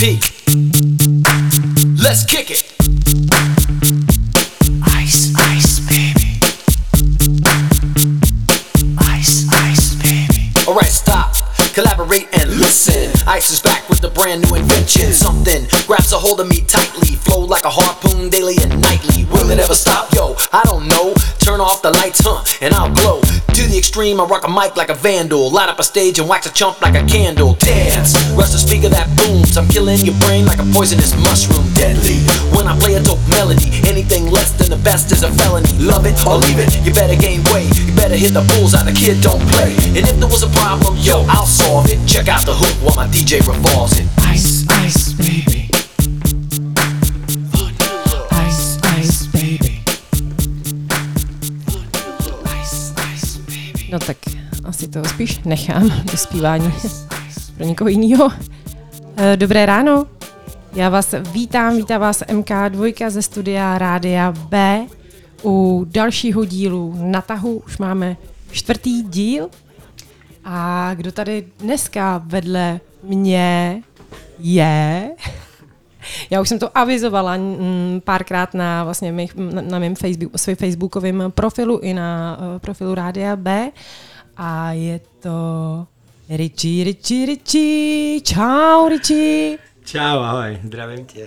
Let's kick it. Ice, ice, baby. Ice, ice, baby. Alright, stop. Collaborate and listen. Ice is back with a brand new invention. Something grabs a hold of me tightly. Flow like a harpoon daily and nightly. Will it ever stop? Yo, I don't know. Turn off the lights, huh? And I'll glow. To the extreme, I rock a mic like a vandal. Light up a stage and wax a chump like a candle. Dance, rush the speaker that booms. I'm killing your brain like a poisonous mushroom. Deadly. When I play a dope melody, anything less than the best is a felony. Love it or leave it. You better gain weight. You better hit the bulls bullseye. The kid don't play. And if there was a problem, yo, I'll solve it. Check out the hook while my DJ revolves it. Ice, ice, baby. No tak asi to spíš nechám do zpívání pro někoho jiného. Eh, Dobré ráno, já vás vítám, vítá vás MK2 ze studia Rádia B. U dalšího dílu na tahu už máme čtvrtý díl. A kdo tady dneska vedle mě je... Já už jsem to avizovala mm, párkrát na, vlastně mých, na, na mém Facebook, svém facebookovém profilu i na uh, profilu Rádia B. A je to Richie, Richie, Richie. Čau, Richie. Čau, ahoj, zdravím tě.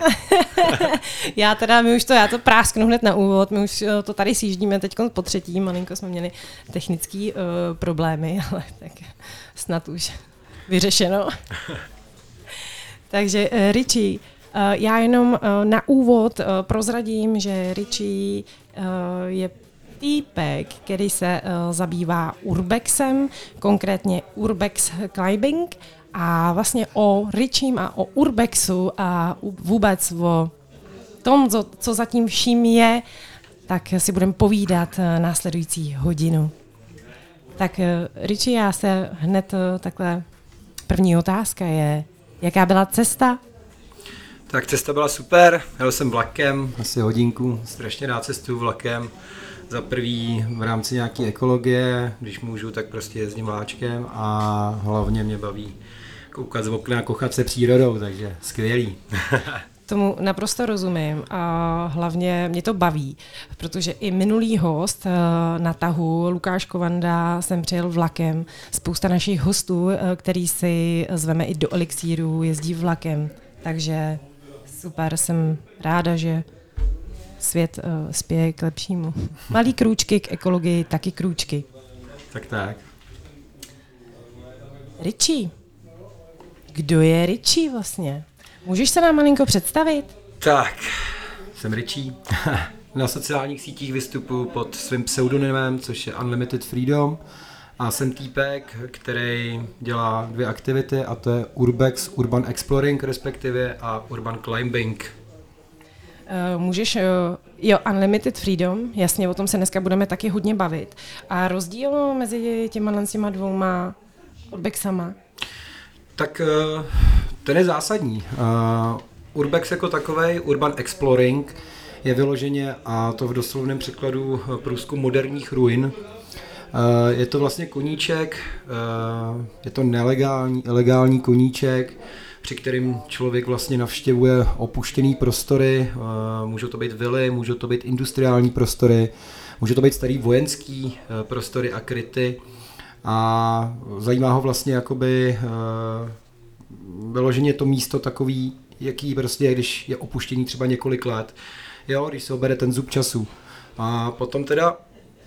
já teda, my už to, já to prásknu hned na úvod, my už eh, to tady sjíždíme teď po třetí, malinko jsme měli technické uh, problémy, ale tak snad už vyřešeno. Takže uh, Richie, uh, já jenom uh, na úvod uh, prozradím, že Richie je týpek, který se zabývá urbexem, konkrétně urbex climbing a vlastně o Richiem a o urbexu a vůbec o tom, co, zatím vším je, tak si budeme povídat následující hodinu. Tak Richie, já se hned takhle, první otázka je, jaká byla cesta? Tak cesta byla super, jel jsem vlakem, asi hodinku, strašně rád cestuju vlakem. Za prvý v rámci nějaké ekologie, když můžu, tak prostě jezdím vláčkem a hlavně mě baví koukat z okna, kochat se přírodou, takže skvělý. Tomu naprosto rozumím a hlavně mě to baví, protože i minulý host eh, na tahu, Lukáš Kovanda, jsem přijel vlakem. Spousta našich hostů, eh, který si zveme i do Elixíru, jezdí vlakem. Takže super, jsem ráda, že svět uh, spěje k lepšímu. Malý krůčky k ekologii, taky krůčky. Tak tak. Richie. Kdo je Richie vlastně? Můžeš se nám malinko představit? Tak, jsem Richie. Na sociálních sítích vystupuji pod svým pseudonymem, což je Unlimited Freedom. A jsem týpek, který dělá dvě aktivity a to je Urbex, Urban Exploring respektive a Urban Climbing. Uh, můžeš, uh, jo, Unlimited Freedom, jasně, o tom se dneska budeme taky hodně bavit. A rozdíl mezi těma těma dvouma urbexama? Tak uh, ten je zásadní. Urbex jako takový, Urban Exploring, je vyloženě, a to v doslovném překladu, průzkum moderních ruin. Uh, je to vlastně koníček, uh, je to nelegální, ilegální koníček, při kterým člověk vlastně navštěvuje opuštěné prostory, můžou to být vily, můžou to být industriální prostory, můžou to být starý vojenský prostory a kryty. A zajímá ho vlastně jakoby vyloženě to místo takový, jaký prostě, když je opuštěný třeba několik let, jo, když se obere ten zub času. A potom teda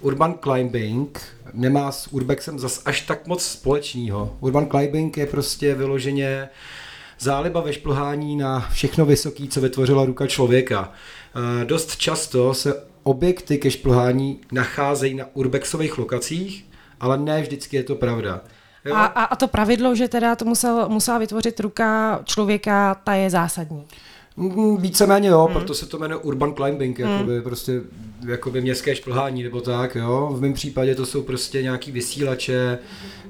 urban climbing nemá s urbexem zas až tak moc společného. Urban climbing je prostě vyloženě záliba ve šplhání na všechno vysoký, co vytvořila ruka člověka. E, dost často se objekty ke šplhání nacházejí na urbexových lokacích, ale ne vždycky je to pravda. A, a, a to pravidlo, že teda to musel, musela vytvořit ruka člověka, ta je zásadní. Mm, víceméně jo, hmm. proto se to jmenuje urban climbing, hmm. jakoby prostě jakoby městské šplhání nebo tak, jo. V mém případě to jsou prostě nějaký vysílače,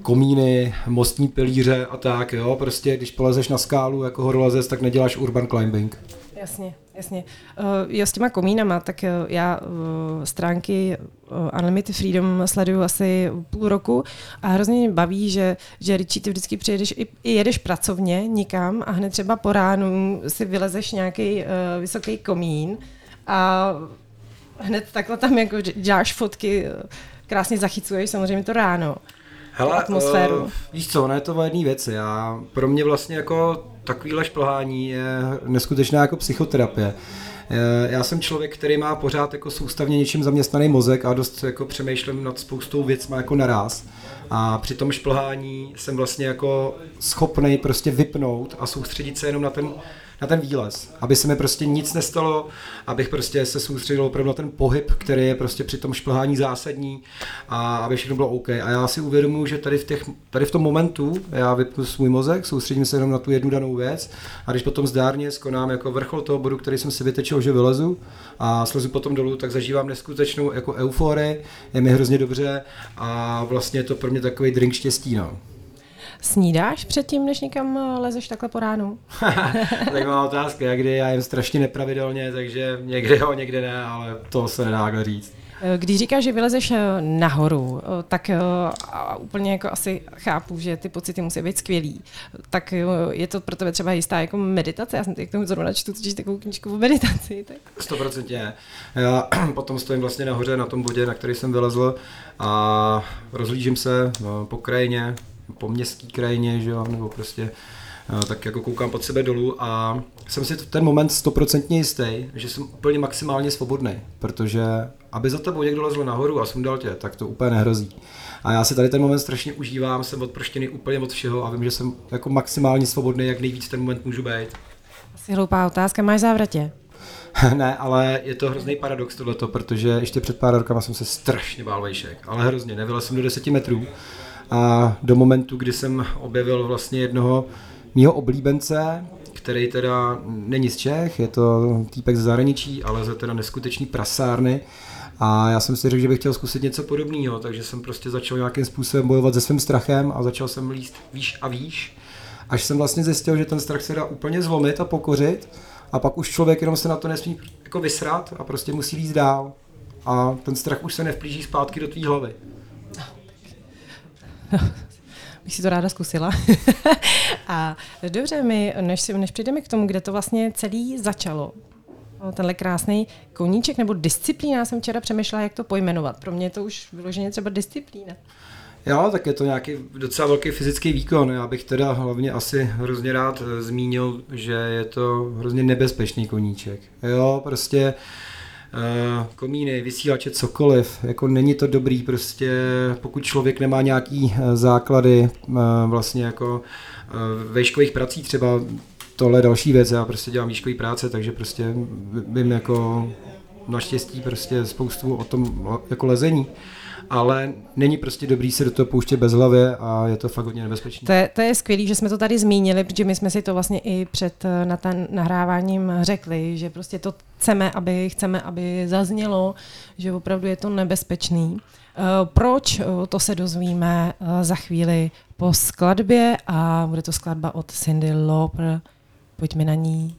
komíny, mostní pilíře a tak, jo. Prostě když polezeš na skálu jako horolezec, tak neděláš urban climbing. Jasně, jasně. Uh, jo, s těma komínama, tak uh, já uh, stránky uh, Unlimited Freedom sleduju asi půl roku a hrozně mě baví, že, že Richie, ty vždycky přijedeš i, i jedeš pracovně nikam a hned třeba po ránu si vylezeš nějaký uh, vysoký komín a hned takhle tam jako děláš fotky, krásně zachycuješ samozřejmě to ráno. Hele, atmosféru. Uh, víš co, ono je to o jedné věci. Já, pro mě vlastně jako takovýhle šplhání je neskutečná jako psychoterapie. Eh, já jsem člověk, který má pořád jako soustavně něčím zaměstnaný mozek a dost jako přemýšlím nad spoustou věcmi jako naraz. A při tom šplhání jsem vlastně jako schopný prostě vypnout a soustředit se jenom na ten na ten výlez, aby se mi prostě nic nestalo, abych prostě se soustředil opravdu na ten pohyb, který je prostě při tom šplhání zásadní a aby všechno bylo OK. A já si uvědomuji, že tady v, těch, tady v tom momentu já vypnu svůj mozek, soustředím se jenom na tu jednu danou věc a když potom zdárně skonám jako vrchol toho bodu, který jsem si vytečil, že vylezu a slezu potom dolů, tak zažívám neskutečnou jako euforii, je mi hrozně dobře a vlastně je to pro mě takový drink štěstí. No. Snídáš předtím, než někam eh, lezeš takhle po ránu? Zajímavá otázka, jak kdy já jim strašně nepravidelně, takže někde jo, někde ne, ale to se nedá říct. Eh, když říkáš, že vylezeš eh, nahoru, tak a úplně jako asi chápu, že ty pocity musí být skvělý. Tak je to pro tebe třeba jistá jako meditace? Já jsem teď k tomu zrovna čtu totiž takovou knižku o meditaci. Tak. 100% Já potom stojím vlastně nahoře na tom bodě, na který jsem vylezl a rozlížím se po krajině, po městské krajině, že jo, nebo prostě eh, tak jako koukám pod sebe dolů a jsem si v ten moment stoprocentně jistý, že jsem úplně maximálně svobodný, protože aby za tebou někdo lezl nahoru a sundal tě, tak to úplně nehrozí. A já si tady ten moment strašně užívám, jsem odproštěný úplně od všeho a vím, že jsem jako maximálně svobodný, jak nejvíc ten moment můžu být. Asi hloupá otázka, máš závratě? ne, ale je to hrozný paradox tohleto, protože ještě před pár rokama jsem se strašně bál vejšek, ale hrozně, nevylez jsem do 10 metrů a do momentu, kdy jsem objevil vlastně jednoho mýho oblíbence, který teda není z Čech, je to týpek z zahraničí, ale za teda neskutečný prasárny. A já jsem si řekl, že bych chtěl zkusit něco podobného, takže jsem prostě začal nějakým způsobem bojovat se svým strachem a začal jsem líst výš a výš, až jsem vlastně zjistil, že ten strach se dá úplně zlomit a pokořit a pak už člověk jenom se na to nesmí jako vysrat a prostě musí líst dál. A ten strach už se nevplíží zpátky do tvý hlavy. bych si to ráda zkusila. a dobře, my, než, si, než přijdeme k tomu, kde to vlastně celý začalo, no, tenhle krásný koníček nebo disciplína, jsem včera přemýšlela, jak to pojmenovat. Pro mě je to už vyloženě třeba disciplína. Jo, tak je to nějaký docela velký fyzický výkon. Já bych teda hlavně asi hrozně rád zmínil, že je to hrozně nebezpečný koníček. Jo, prostě komíny, vysílače, cokoliv. Jako není to dobrý prostě, pokud člověk nemá nějaký eh, základy eh, vlastně jako vejškových prací třeba, tohle je další věc, já prostě dělám výškové práce, takže prostě vím jako naštěstí prostě spoustu o tom jako lezení ale není prostě dobrý se do toho pouštět bez hlavy a je to fakt hodně nebezpečné. To je, to je skvělé, že jsme to tady zmínili, protože my jsme si to vlastně i před eh, na ten nahráváním řekli, že prostě to chceme, aby chceme, aby zaznělo, že opravdu je to nebezpečný. Eh, proč? Eh, to se dozvíme za chvíli po skladbě a bude to skladba od Cindy Lauper. Pojďme na ní.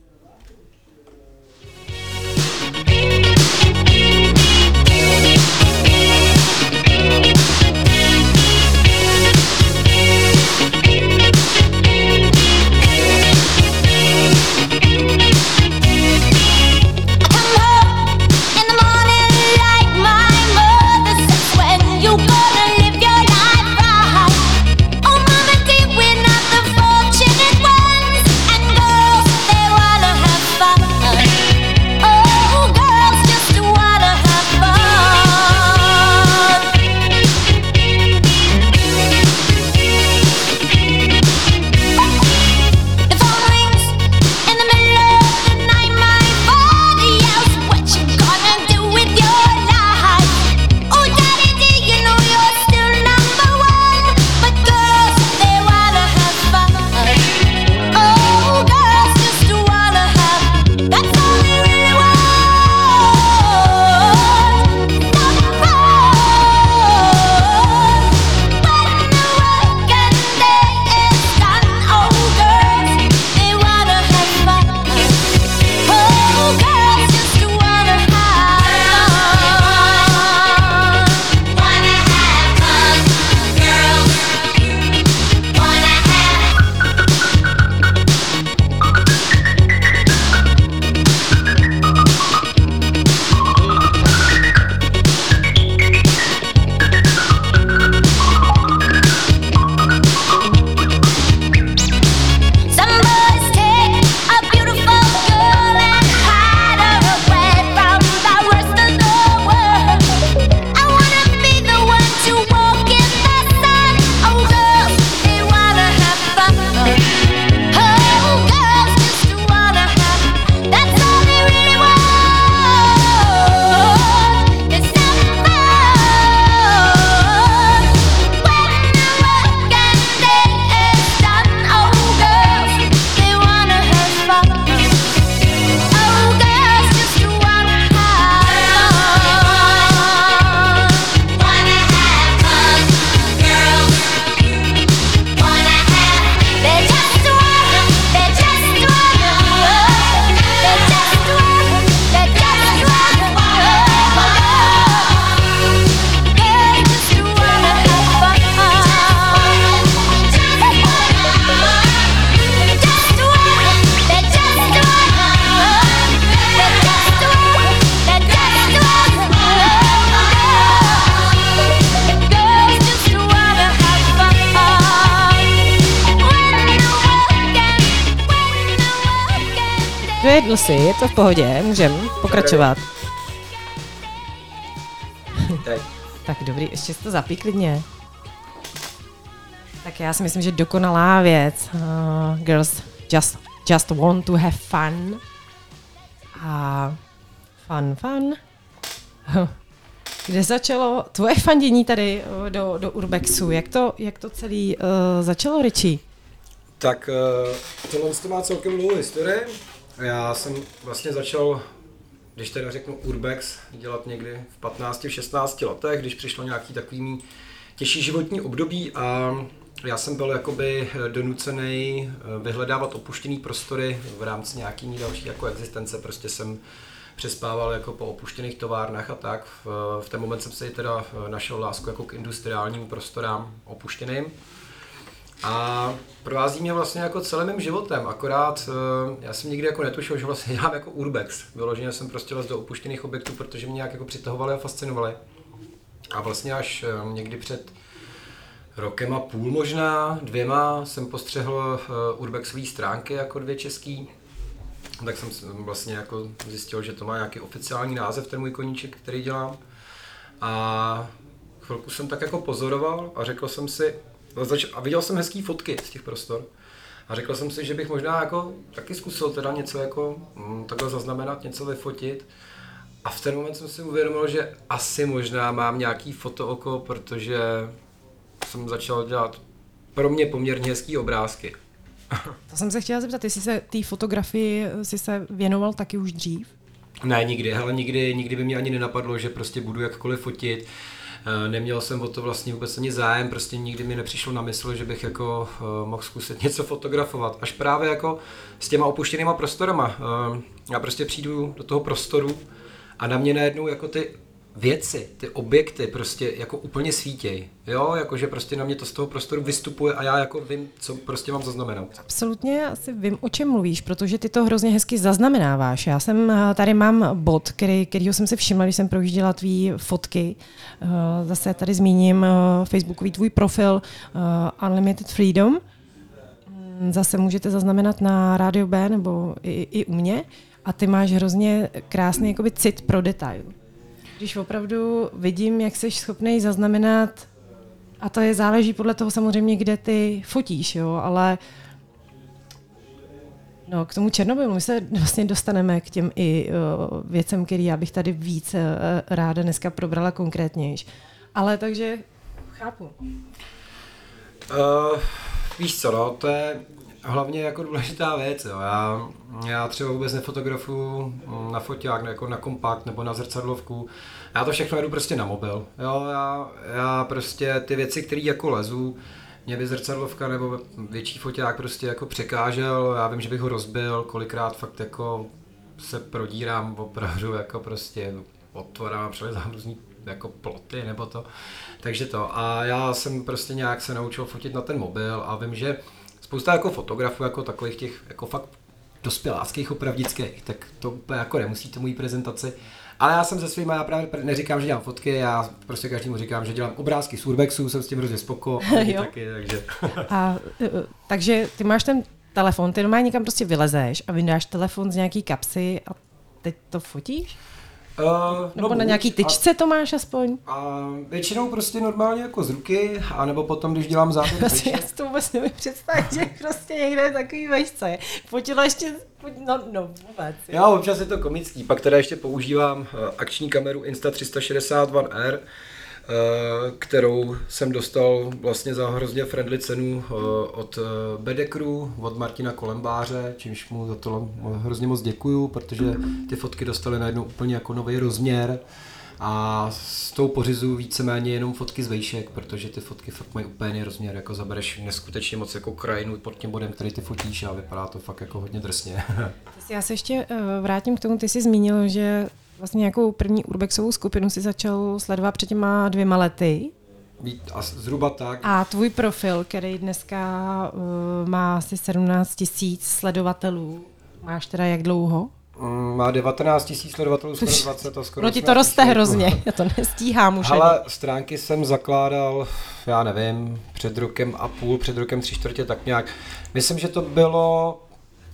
Sedl si, je to v pohodě, můžem pokračovat. Tak dobrý, ještě si to zapí klidně. Tak já si myslím, že dokonalá věc. Uh, girls just, just want to have fun. A fun, fun. Kde začalo tvoje fandění tady uh, do, do Urbexu? Jak to, jak to celý uh, začalo, Richie? Tak uh, tohle to má celkem dlouhou historii. Já jsem vlastně začal, když teda řeknu Urbex, dělat někdy v 15, 16 letech, když přišlo nějaký takový těžší životní období a já jsem byl jakoby donucený vyhledávat opuštěný prostory v rámci nějaký další jako existence. Prostě jsem přespával jako po opuštěných továrnách a tak. V, v ten moment jsem si teda našel lásku jako k industriálním prostorám opuštěným. A provází mě vlastně jako celým mým životem, akorát já jsem nikdy jako netušil, že vlastně dělám jako urbex. Vyloženě jsem prostě les do opuštěných objektů, protože mě nějak jako přitahovaly a fascinovaly. A vlastně až někdy před rokem a půl možná, dvěma, jsem postřehl urbexové stránky jako dvě český. Tak jsem vlastně jako zjistil, že to má nějaký oficiální název, ten můj koníček, který dělám. A chvilku jsem tak jako pozoroval a řekl jsem si, a viděl jsem hezký fotky z těch prostor. A řekl jsem si, že bych možná jako taky zkusil teda něco jako mm, takhle zaznamenat, něco vyfotit. A v ten moment jsem si uvědomil, že asi možná mám nějaký fotooko, protože jsem začal dělat pro mě poměrně hezký obrázky. To jsem se chtěla zeptat, jestli se té fotografii si se věnoval taky už dřív? Ne, nikdy, ale nikdy, nikdy by mě ani nenapadlo, že prostě budu jakkoliv fotit. Neměl jsem o to vlastně vůbec ani zájem, prostě nikdy mi nepřišlo na mysl, že bych jako mohl zkusit něco fotografovat. Až právě jako s těma opuštěnýma prostorama. Já prostě přijdu do toho prostoru a na mě najednou jako ty věci, ty objekty prostě jako úplně svítěj. Jo, jakože prostě na mě to z toho prostoru vystupuje a já jako vím, co prostě mám zaznamenat. Absolutně asi vím, o čem mluvíš, protože ty to hrozně hezky zaznamenáváš. Já jsem tady mám bod, který, kterýho jsem si všimla, když jsem projížděla tvý fotky. Zase tady zmíním Facebookový tvůj profil Unlimited Freedom. Zase můžete zaznamenat na Radio B nebo i, i u mě. A ty máš hrozně krásný jakoby cit pro detail. Když opravdu vidím, jak jsi schopný zaznamenat, a to je záleží podle toho samozřejmě, kde ty fotíš, jo, ale No, k tomu Černobylu my se vlastně dostaneme k těm i uh, věcem, který já bych tady víc uh, ráda dneska probrala konkrétněji. Ale takže chápu. Uh, víš co, no, to je hlavně jako důležitá věc. Jo. Já, já třeba vůbec nefotografuju na foťák, jako na kompakt nebo na zrcadlovku. Já to všechno jedu prostě na mobil. Jo, já, já prostě ty věci, které jako lezu, mě by zrcadlovka nebo větší foťák prostě jako překážel, já vím, že bych ho rozbil, kolikrát fakt jako se prodírám opravdu jako prostě otvorám přelezám různý jako ploty nebo to. Takže to. A já jsem prostě nějak se naučil fotit na ten mobil a vím, že spousta jako fotografů, jako takových těch jako fakt dospěláckých, opravdických, tak to úplně jako nemusí tomu prezentaci. Ale já jsem se svými, já právě neříkám, že dělám fotky, já prostě každému říkám, že dělám obrázky z urbexu, jsem s tím hrozně spoko, taky, takže. a, e, e, takže ty máš ten telefon, ty normálně někam prostě vylezeš a vydáš telefon z nějaký kapsy a teď to fotíš? Uh, nebo no, na nějaký tyčce a, to máš aspoň? A většinou prostě normálně jako z ruky, anebo potom, když dělám prostě Já si to vůbec nevím představit, že prostě někde takový vejšce. Fotila ještě, no, no vůbec. Já občas je to komický, pak teda ještě používám uh, akční kameru Insta360 One R, Eh, kterou jsem dostal vlastně za hrozně friendly cenu eh, od eh, Bedekru, od Martina Kolembáře, čímž mu za to hrozně moc děkuju, protože ty fotky dostaly najednou úplně jako nový rozměr a s tou pořizu víceméně jenom fotky z vejšek, protože ty fotky fakt mají úplně rozměr, jako zabereš neskutečně moc jako krajinu pod tím bodem, který ty fotíš a vypadá to fakt jako hodně drsně. Já se ještě vrátím k tomu, ty jsi zmínil, že vlastně nějakou první urbexovou skupinu si začal sledovat před těma dvěma lety. A zhruba tak. A tvůj profil, který dneska uh, má asi 17 tisíc sledovatelů, máš teda jak dlouho? Mm, má 19 tisíc sledovatelů, skoro 20 a skoro No ti to roste hrozně, já to nestíhám už. Ale stránky jsem zakládal, já nevím, před rokem a půl, před rokem tři čtvrtě, tak nějak. Myslím, že to bylo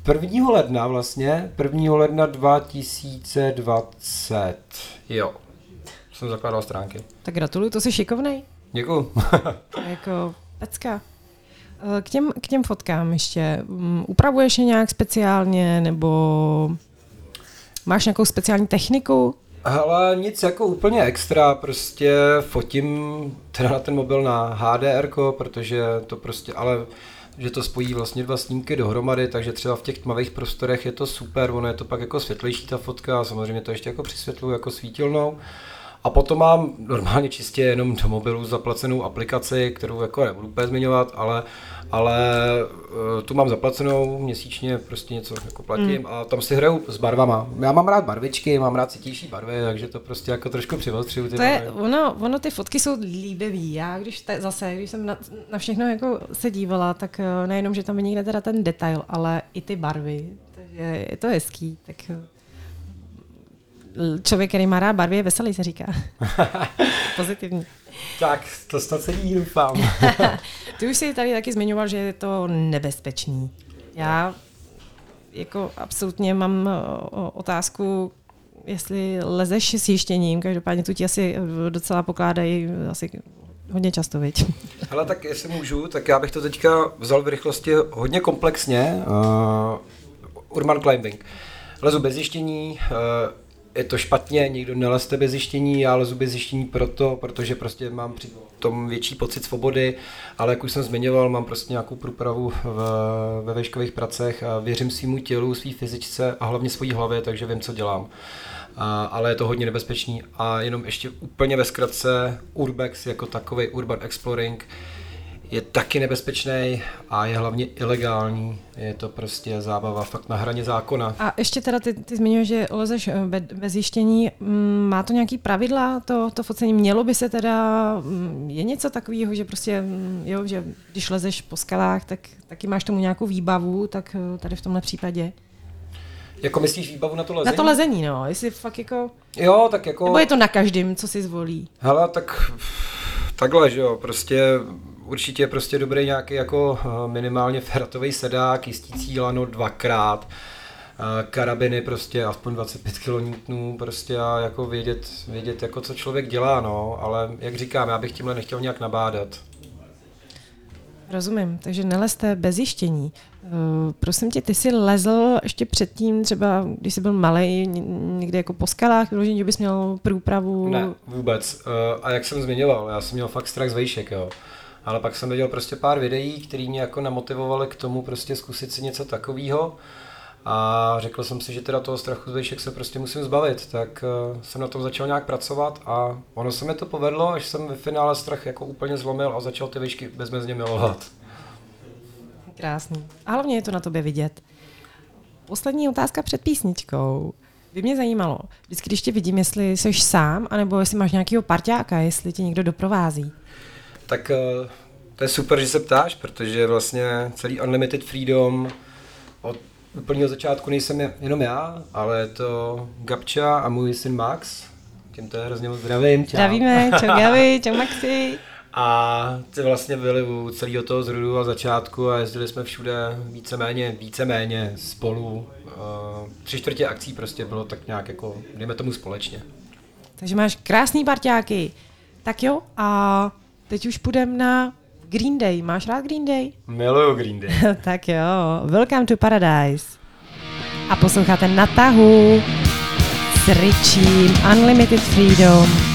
1. ledna vlastně, 1. ledna 2020, jo. Jsem zakládal stránky. Tak gratuluju, to jsi šikovnej. Děkuju. jako pecka. Eh, k těm, k těm fotkám ještě. Um, upravuješ je nějak speciálně, nebo máš nějakou speciální techniku? Ale nic jako úplně extra, prostě fotím teda na ten mobil na HDR, protože to prostě, ale že to spojí vlastně dva snímky dohromady, takže třeba v těch tmavých prostorech je to super, ono je to pak jako světlejší ta fotka samozřejmě to ještě jako přisvětluju jako svítilnou. A potom mám normálně čistě jenom do mobilu zaplacenou aplikaci, kterou jako nebudu úplně zmiňovat, ale, ale uh, tu mám zaplacenou měsíčně, prostě něco jako platím mm. a tam si hraju s barvama. Já mám rád barvičky, mám rád citější barvy, takže to prostě jako trošku přivostřuju. to je, ono, ono, ty fotky jsou líbivý. Já když te, zase, když jsem na, na všechno jako se dívala, tak uh, nejenom, že tam je někde teda ten detail, ale i ty barvy. Takže je to hezký. Tak člověk, který má rád barvy, je veselý, se říká. Pozitivní. Tak, to snad se doufám. Ty už jsi tady taky zmiňoval, že je to nebezpečný. Já jako absolutně mám otázku, jestli lezeš s jištěním, každopádně tu ti asi docela pokládají asi hodně často, viď? Ale tak jestli můžu, tak já bych to teďka vzal v rychlosti hodně komplexně. Uh, urban climbing. Lezu bez jištění, uh, je to špatně, nikdo nelezte bez zjištění, já lezu bez zjištění proto, protože prostě mám při tom větší pocit svobody, ale jak už jsem zmiňoval, mám prostě nějakou průpravu v, ve veškových pracech a věřím svýmu tělu, svý fyzičce a hlavně svojí hlavě, takže vím, co dělám. A, ale je to hodně nebezpečný a jenom ještě úplně ve zkratce Urbex jako takový Urban Exploring je taky nebezpečný a je hlavně ilegální. Je to prostě zábava fakt na hraně zákona. A ještě teda ty, ty zmiňuješ, že lezeš eh, bez zjištění. Mm, má to nějaký pravidla, to, to focení? Mělo by se teda, mm, je něco takového, že prostě, mm, jo, že když lezeš po skalách, tak taky máš tomu nějakou výbavu, tak eh, tady v tomhle případě? Jako myslíš výbavu na to lezení? Na to lezení, no. Jestli fakt jako... Jo, tak jako... Nebo je to na každém, co si zvolí? Hele, tak takhle, že jo, prostě určitě prostě dobrý nějaký jako eh, minimálně feratový sedák, jistící lano dvakrát, eh, karabiny prostě aspoň 25 kN prostě a jako vědět, vědět jako co člověk dělá, no, ale jak říkám, já bych tímhle nechtěl nějak nabádat. Rozumím, takže nelezte bez jištění. Uh, prosím tě, ty jsi lezl ještě předtím, třeba když jsi byl malý, někde jako po skalách, vyloženě, že bys měl průpravu? Ne, vůbec. Uh, a jak jsem zmiňoval, já jsem měl fakt strach z vejšek, jo. Ale pak jsem viděl prostě pár videí, které mě jako namotivovaly k tomu prostě zkusit si něco takového. A řekl jsem si, že teda toho strachu z se prostě musím zbavit, tak uh, jsem na tom začal nějak pracovat a ono se mi to povedlo, až jsem ve finále strach jako úplně zlomil a začal ty výšky bezmezně milovat. Krásný. A hlavně je to na tobě vidět. Poslední otázka před písničkou. By mě zajímalo, vždycky, když tě vidím, jestli jsi sám, anebo jestli máš nějakého parťáka, jestli tě někdo doprovází. Tak uh, to je super, že se ptáš, protože vlastně celý Unlimited Freedom od úplného začátku nejsem jenom já, ale je to Gabča a můj syn Max. Tím to je hrozně moc zdravím. Čau. Zdravíme, čau Gabi, čau Maxi. A ty vlastně byli u celého toho zrodu a začátku a jezdili jsme všude víceméně, víceméně spolu. Uh, tři čtvrtě akcí prostě bylo tak nějak jako, dejme tomu společně. Takže máš krásný parťáky. Tak jo, a teď už půjdeme na Green Day. Máš rád Green Day? Miluju Green Day. tak jo, Welcome to Paradise. A posloucháte na tahu s Richiem Unlimited Freedom.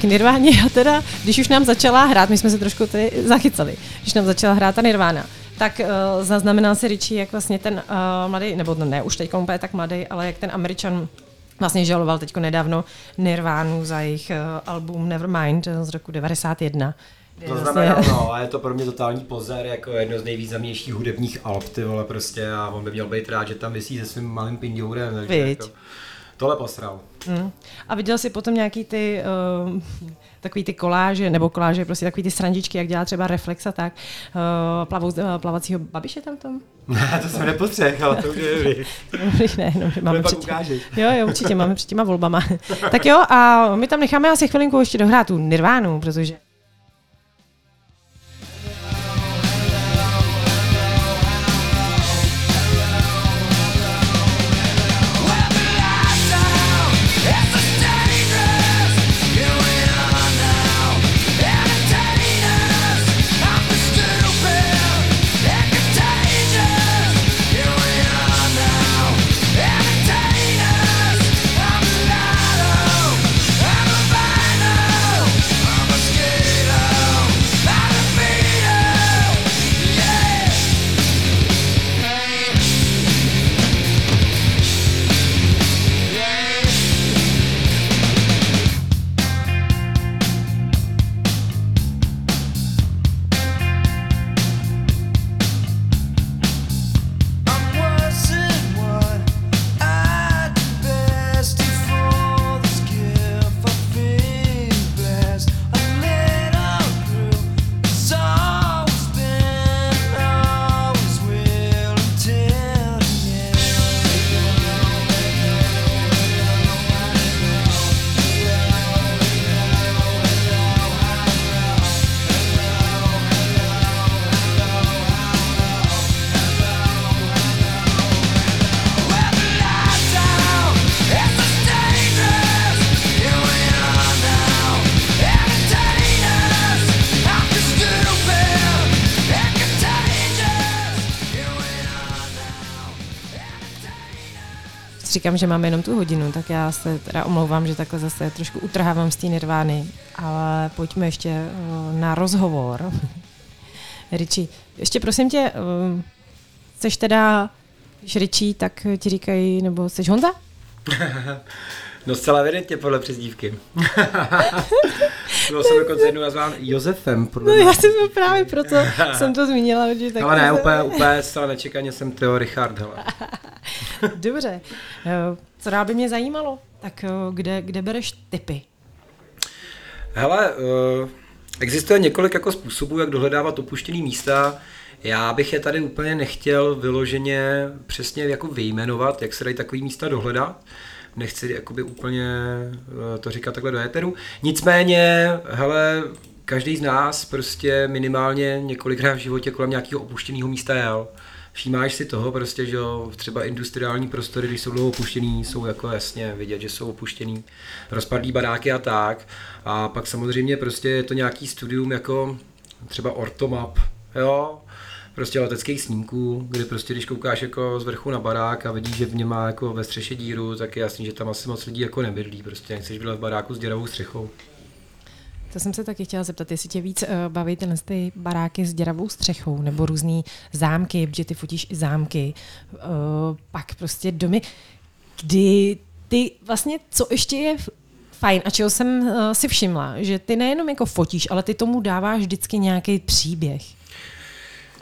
K Nirváně já teda, když už nám začala hrát, my jsme se trošku tady zachycali, když nám začala hrát ta Nirvána, tak uh, zaznamenal si Richie, jak vlastně ten uh, mladý, nebo no, ne už teď úplně tak mladý, ale jak ten Američan vlastně žaloval teďko nedávno Nirvánu za jejich uh, album Nevermind z roku 91. kde To vlastně- znamená, no, a je to pro mě totální pozor, jako jedno z nejvýznamnějších hudebních alb, ty vole, prostě, a on by měl být rád, že tam vysí se svým malým pindourem, jako, tohle posral. Mm. A viděl jsi potom nějaký ty uh, takový ty koláže, nebo koláže, prostě takový ty srandičky, jak dělá třeba Reflex a tak, uh, plavou, uh, plavacího babiše tam tom? To jsem nepostřeh, ale to už je dobrý. ne, no, máme před, ukážeš. jo, jo, určitě máme před těma volbama. tak jo, a my tam necháme asi chvilinku ještě dohrát tu Nirvánu, protože říkám, že máme jenom tu hodinu, tak já se teda omlouvám, že takhle zase trošku utrhávám z té nirvány, ale pojďme ještě uh, na rozhovor. Riči, ještě prosím tě, jsi teda, když Riči, tak ti říkají, nebo jsi Honza? No zcela evidentně podle přezdívky. Byl jsem dokonce jednou nazván Josefem. No já jsem to právě proto jsem to zmínila. Že tak Ale ne, úplně, úplně zcela nečekaně jsem Theo Richard. Hele. Dobře. Eh, co dál by mě zajímalo? Tak eh, kde, kde bereš typy? Hele, uh, existuje několik jako způsobů, jak dohledávat opuštěný místa. Já bych je tady úplně nechtěl vyloženě přesně jako vyjmenovat, jak se dají takový místa dohledat nechci jakoby úplně eh, to říkat takhle do éteru. Nicméně, hele, každý z nás prostě minimálně několikrát v životě kolem nějakého opuštěného místa jel. Všímáš si toho prostě, že třeba industriální prostory, když jsou dlouho opuštěný, jsou jako jasně vidět, že jsou opuštěný, rozpadlý baráky a tak. A pak samozřejmě prostě je to nějaký studium jako třeba Ortomap, jo, prostě leteckých snímků, kdy prostě když koukáš jako z vrchu na barák a vidíš, že v něm má jako ve střeše díru, tak je jasný, že tam asi moc lidí jako nebydlí, prostě nechceš být v baráku s děravou střechou. To jsem se taky chtěla zeptat, jestli tě víc uh, baví tyhle ty baráky s děravou střechou nebo různé zámky, protože ty fotíš i zámky, uh, pak prostě domy, kdy ty vlastně, co ještě je fajn a čeho jsem uh, si všimla, že ty nejenom jako fotíš, ale ty tomu dáváš vždycky nějaký příběh.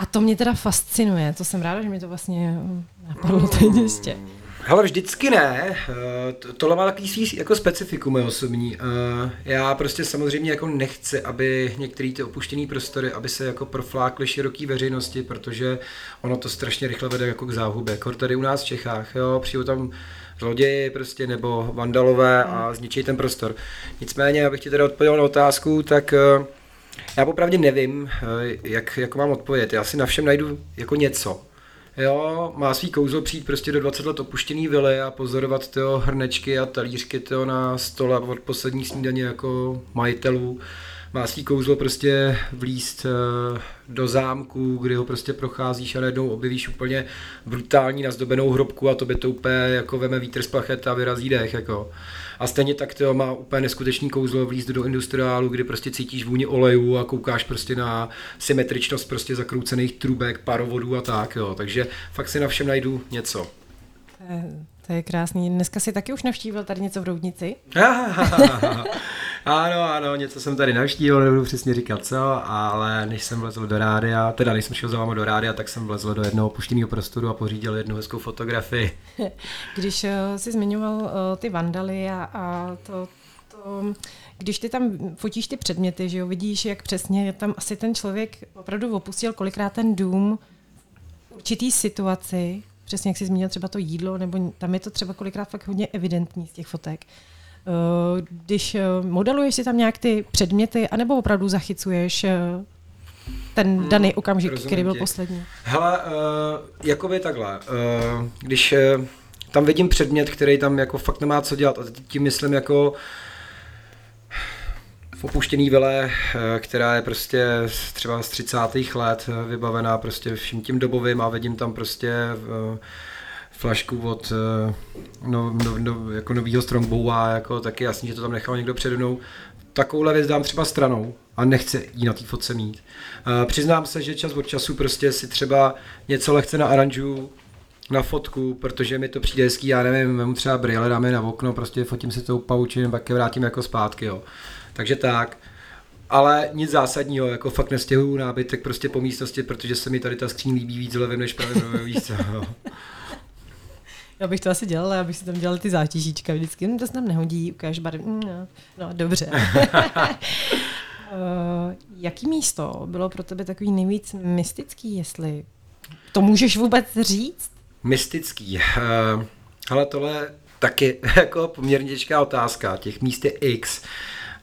A to mě teda fascinuje, to jsem ráda, že mi to vlastně napadlo teď ještě. Hele, vždycky ne. Eh, tohle má takový svý jako specifikum je osobní. Eh, já prostě samozřejmě jako nechci, aby některé ty opuštěné prostory, aby se jako proflákly široký veřejnosti, protože ono to strašně rychle vede jako k záhubě. Jako tady u nás v Čechách, jo, přijdu tam zloději prostě nebo vandalové a zničí ten prostor. Nicméně, abych ti teda odpověděl na otázku, tak uh, já popravdě nevím, eh, jak, jak mám odpovědět. Já si na všem najdu jako něco. Jo, má svý kouzlo přijít prostě do 20 let opuštěný vily a pozorovat tyho hrnečky a talířky tyho na stole od poslední snídaně jako majitelů. Má svý kouzlo prostě vlíst eh, do zámku, kdy ho prostě procházíš a najednou objevíš úplně brutální nazdobenou hrobku a to by to úplně jako veme vítr z plachet a vyrazí dech. Jako. A stejně tak to má úplně neskutečný kouzlo vlízt do industriálu, kdy prostě cítíš vůni olejů a koukáš prostě na symetričnost prostě zakroucených trubek, parovodů a tak. Jo. Takže fakt si na všem najdu něco. To je krásný. Dneska si taky už navštívil tady něco v Roudnici? ano, ano, něco jsem tady navštívil, nebudu přesně říkat co, ale než jsem vlezl do rádia, teda než jsem šel za váma do rádia, tak jsem vlezl do jednoho opuštěného prostoru a pořídil jednu hezkou fotografii. Když uh, jsi zmiňoval uh, ty vandaly a, a to, to, když ty tam fotíš ty předměty, že jo, vidíš, jak přesně tam asi ten člověk opravdu opustil kolikrát ten dům v určitý situaci, přesně jak jsi zmínil třeba to jídlo, nebo tam je to třeba kolikrát fakt hodně evidentní z těch fotek. Eh, když eh, modeluješ si tam nějak ty předměty, anebo opravdu zachycuješ eh, ten hmm, daný okamžik, Rozumím který byl tě. poslední? Hele, uh, jakoby takhle. Uh, když uh, tam vidím předmět, který tam jako fakt nemá co dělat, a tím myslím jako v opuštěný vile, která je prostě třeba z 30. let vybavená prostě vším tím dobovým a vidím tam prostě flašku od no, no, no, jako novýho Strongbowa, jako taky jasný, že to tam nechal někdo přede mnou. Takovouhle věc dám třeba stranou a nechce ji na té fotce mít. Uh, přiznám se, že čas od času prostě si třeba něco lehce na aranžu na fotku, protože mi to přijde hezký, já nevím, vemu třeba brýle, dáme na okno, prostě fotím si tou paučin, pak je vrátím jako zpátky, jo. Takže tak. Ale nic zásadního, jako fakt nestěhuju nábytek prostě po místnosti, protože se mi tady ta skříň líbí víc levým než pravým, víc. Jo. Já bych to asi dělala, abych si tam dělala ty zátěžíčka vždycky. No, to se tam nehodí, ukáž barvy. Mm, no, no, dobře. uh, jaký místo bylo pro tebe takový nejvíc mystický, jestli to můžeš vůbec říct? Mystický. Uh, hele, tohle taky jako poměrně těžká otázka. Těch míst je x.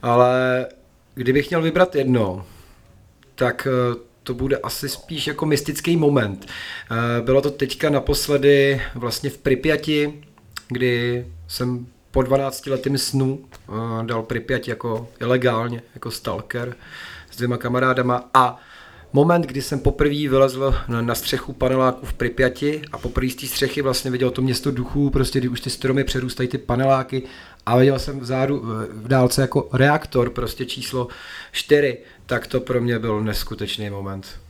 Ale kdybych měl vybrat jedno, tak uh, to bude asi spíš jako mystický moment. Eh, bylo to teďka naposledy vlastně v Pripyati, kdy jsem po 12 letým snu eh, dal Pripyat jako ilegálně, jako stalker s dvěma kamarádama a moment, kdy jsem poprvé vylezl na, střechu paneláku v Pripyati a poprvé z té střechy vlastně viděl to město duchů, prostě kdy už ty stromy přerůstají ty paneláky a viděl jsem vzadu v dálce jako reaktor, prostě číslo 4, tak to pro mě byl neskutečný moment.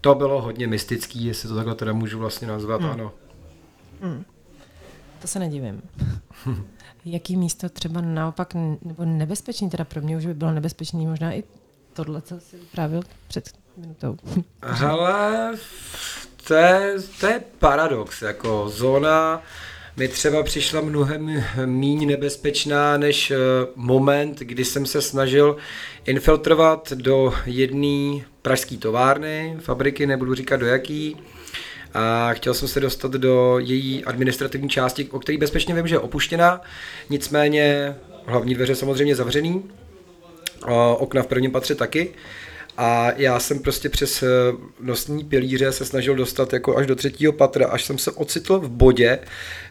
To bylo hodně mystický, jestli to takhle teda můžu vlastně nazvat, hmm. ano. Hmm. To se nedivím. Jaký místo třeba naopak, nebo nebezpečný, teda pro mě už by bylo nebezpečný možná i tohle, co jsi vyprávil před minutou. Hele, to je, to je paradox, jako zóna mi třeba přišla mnohem méně nebezpečná než eh, moment, kdy jsem se snažil infiltrovat do jedné pražské továrny, fabriky, nebudu říkat do jaký, a chtěl jsem se dostat do její administrativní části, o které bezpečně vím, že je opuštěná, nicméně hlavní dveře samozřejmě zavřený, okna v prvním patře taky, a já jsem prostě přes eh, nosní pilíře se snažil dostat jako až do třetího patra, až jsem se ocitl v bodě,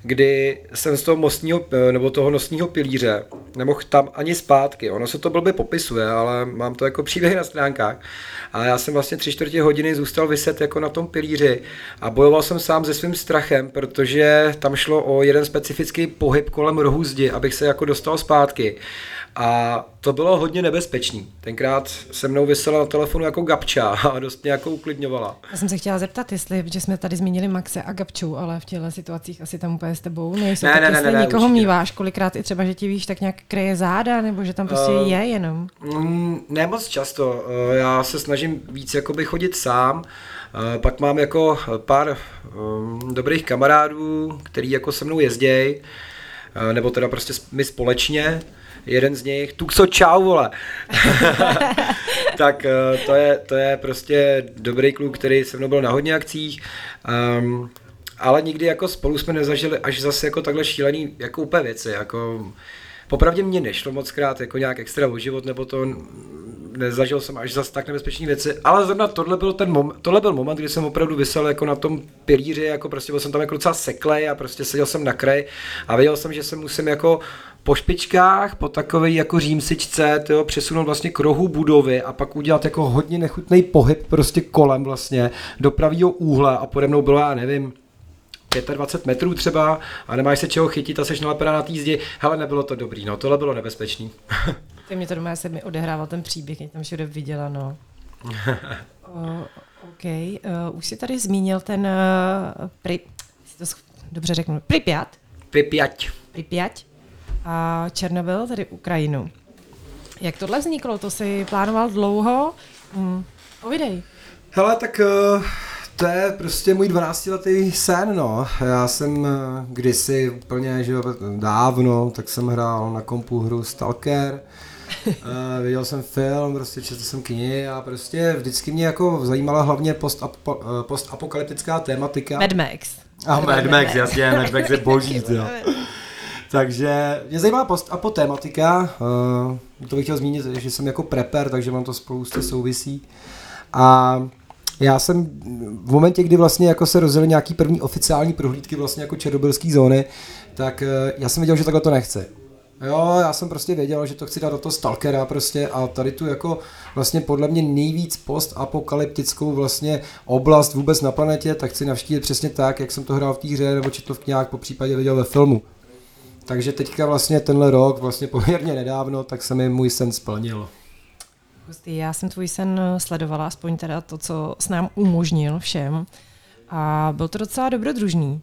kdy jsem z toho mostního, eh, nebo toho nosního pilíře nemohl tam ani zpátky. Ono se to blbě popisuje, ale mám to jako příběh na stránkách. A já jsem vlastně tři čtvrtě hodiny zůstal vyset jako na tom pilíři a bojoval jsem sám se svým strachem, protože tam šlo o jeden specifický pohyb kolem rohu zdi, abych se jako dostal zpátky. A to bylo hodně nebezpečný. Tenkrát se mnou vysela na telefonu jako Gabča a dost mě jako uklidňovala. Já jsem se chtěla zeptat, jestli, že jsme tady zmínili Maxe a Gabču, ale v těchto situacích asi tam úplně s tebou nejsou. Ne, tak ne, jestli ne, ne, někoho určitě. míváš, kolikrát i třeba, že ti víš, tak nějak kreje záda, nebo že tam prostě uh, je jenom? Mm, ne moc často. Uh, já se snažím víc jakoby chodit sám. Uh, pak mám jako pár um, dobrých kamarádů, který jako se mnou jezdějí, uh, nebo teda prostě my společně jeden z nich, Tuxo čau, vole. tak eh, to je, to je prostě dobrý kluk, který se mnou byl na hodně akcích. Um, ale nikdy jako spolu jsme nezažili až zase jako takhle šílený jako úplně věci, jako Popravdě mě nešlo moc krát jako nějak extra o život, nebo to nezažil jsem až zase tak nebezpečné věci, ale zrovna tohle byl ten moment, tohle byl moment, kdy jsem opravdu vysel jako na tom pilíři, jako prostě byl jsem tam jako docela seklej a prostě seděl jsem na kraji a věděl jsem, že se musím jako po špičkách, po takové jako římsičce, tyjo, přesunout vlastně k rohu budovy a pak udělat jako hodně nechutný pohyb prostě kolem vlastně do pravého úhle a pode mnou bylo, já nevím, 25 metrů třeba a nemáš se čeho chytit a seš nalepená na té zdi. Hele, nebylo to dobrý, no, tohle bylo nebezpečný. Ty mě to doma se mi odehrával ten příběh, mě tam všude viděla, no. o, OK, uh, už jsi tady zmínil ten, uh, pri, to dobře řeknu, Pripyat. Pripyat. Pripyat a Černobyl, tedy Ukrajinu. Jak tohle vzniklo? To si plánoval dlouho? Hmm. Povidej. Hele, tak uh, to je prostě můj 12-letý sen, no. Já jsem uh, kdysi úplně, že dávno, tak jsem hrál na kompu hru Stalker, uh, viděl jsem film, prostě četl jsem knihy a prostě vždycky mě jako zajímala hlavně post-apo, post-apokalyptická tématika. Mad Max. A Mad Max, jasně, Mad Max je boží, jo. Takže mě zajímá post a po tématika. Uh, to bych chtěl zmínit, že jsem jako prepper, takže mám to spoustu souvisí. A já jsem v momentě, kdy vlastně jako se rozjeli nějaký první oficiální prohlídky vlastně jako černobylský zóny, tak uh, já jsem věděl, že takhle to nechci. Jo, já jsem prostě věděl, že to chci dát do toho Stalkera prostě a tady tu jako vlastně podle mě nejvíc post-apokalyptickou vlastně oblast vůbec na planetě, tak chci navštívit přesně tak, jak jsem to hrál v té hře nebo četl v knihách, po případě viděl ve filmu. Takže teďka vlastně tenhle rok, vlastně poměrně nedávno, tak se mi můj sen splnil. Hustý, já jsem tvůj sen sledovala, aspoň teda to, co s nám umožnil všem. A byl to docela dobrodružný.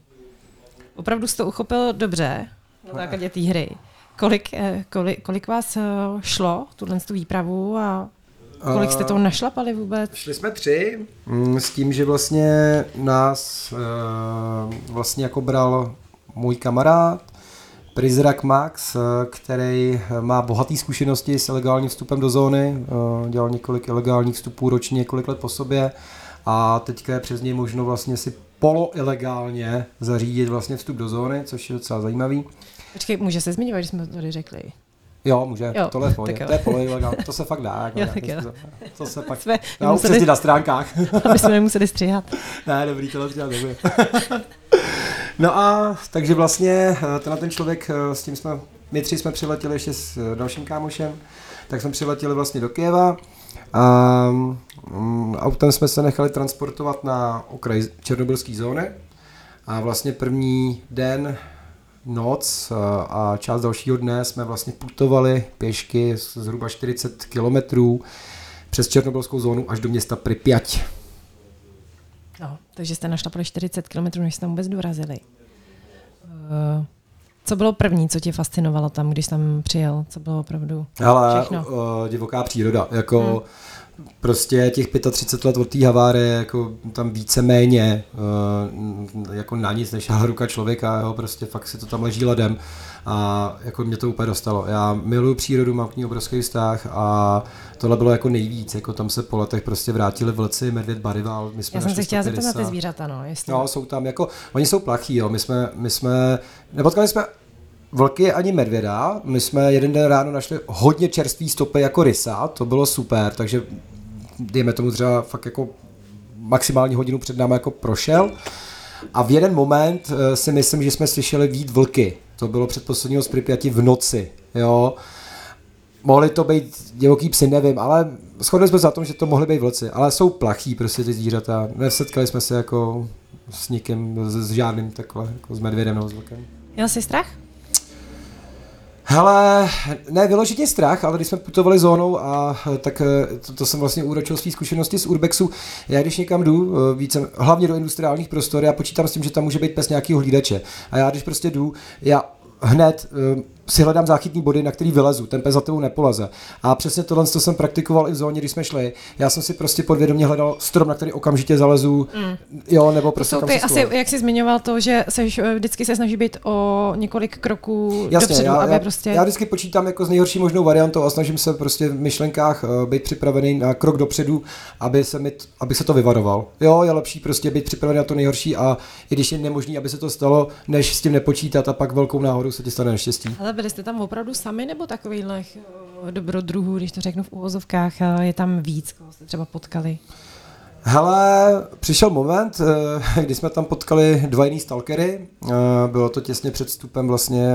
Opravdu jsi to uchopil dobře na základě té hry. Kolik, eh, kolik, kolik vás eh, šlo, tuhle tu výpravu a kolik jste to našlapali vůbec? Šli jsme tři, mm, s tím, že vlastně nás eh, vlastně jako bral můj kamarád, Prizrak Max, eh, který má bohaté zkušenosti s ilegálním vstupem do zóny, eh, dělal několik ilegálních vstupů ročně, několik let po sobě a teďka je přes něj možno vlastně si poloilegálně zařídit vlastně vstup do zóny, což je docela zajímavý. Počkej, může se zmiňovat, že jsme to tady řekli. Jo, může, jo, tohle je pohodě, to je poloilegál, to se fakt dá. Jako jo, tak jo. To, to se pak, jsme já museli, na stránkách. aby jsme nemuseli stříhat. ne, dobrý, tohle stříhat nebude. No a takže vlastně eh, tenhle ten člověk, eh, s tím jsme, my tři jsme přiletěli ještě s eh, dalším kámošem, tak jsme přiletěli vlastně do Kieva A um, autem jsme se nechali transportovat na okraj černobylské zóny a vlastně první den, noc a část dalšího dne jsme vlastně putovali pěšky zhruba 40 kilometrů přes černobylskou zónu až do města Pripyat. Takže jste našlapali 40 km, než jste vůbec dorazili. Uh, co bylo první, co tě fascinovalo tam, když tam přijel? Co bylo opravdu Ale všechno? Uh, divoká příroda. Jako hmm prostě těch 35 let od té havárie, jako tam víceméně uh, jako na nic než ruka člověka, jo, prostě fakt si to tam leží ledem a jako mě to úplně dostalo. Já miluji přírodu, mám k ní obrovský vztah a tohle bylo jako nejvíc, jako tam se po letech prostě vrátili vlci, medvěd, barival. My jsme Já jsem se chtěla zeptat na ty zvířata, no. Jestli... No, jsou tam jako, oni jsou plachý, jo, my jsme, my jsme, nepotkali jsme vlky ani medvěda. My jsme jeden den ráno našli hodně čerstvý stopy jako rysa, to bylo super, takže dejme tomu třeba fakt jako maximální hodinu před námi jako prošel. A v jeden moment eh, si myslím, že jsme slyšeli vít vlky. To bylo předposledního z Pripyati v noci. Jo. Mohli to být divoký psy, nevím, ale shodli jsme se na tom, že to mohly být vlci. Ale jsou plachý prostě ty zvířata. Nesetkali jsme se jako s nikým, s, s žádným takhle, jako s medvědem nebo s vlkem. Měl jsi strach? Hele, ne vyložitě strach, ale když jsme putovali zónou a tak eh, to, to jsem vlastně úročil svý zkušenosti z Urbexu. Já když někam jdu, eh, více, hlavně do industriálních prostor, já počítám s tím, že tam může být pes nějakého hlídače. A já když prostě jdu, já hned uh, si hledám záchytní body, na který vylezu, ten pes za tebou nepoleze. A přesně tohle to jsem praktikoval i v zóně, když jsme šli. Já jsem si prostě podvědomě hledal strom, na který okamžitě zalezu, mm. jo, nebo prostě kam ty asi, jak jsi zmiňoval to, že se vždycky se snaží být o několik kroků Jasně, dopředu, já, aby já, prostě... Já vždycky počítám jako s nejhorší možnou variantou a snažím se prostě v myšlenkách uh, být připravený na krok dopředu, aby se, mi, aby se to vyvaroval. Jo, je lepší prostě být připravený na to nejhorší a i když je nemožný, aby se to stalo, než s tím nepočítat a pak velkou náhodou se ti stane neštěstí. Ale byli jste tam opravdu sami nebo takovýhle eh, dobrodruhů, když to řeknu v úvozovkách, eh, je tam víc, koho jste třeba potkali? Hele, přišel moment, eh, kdy jsme tam potkali dva jiný stalkery. Bylo to těsně před vstupem vlastně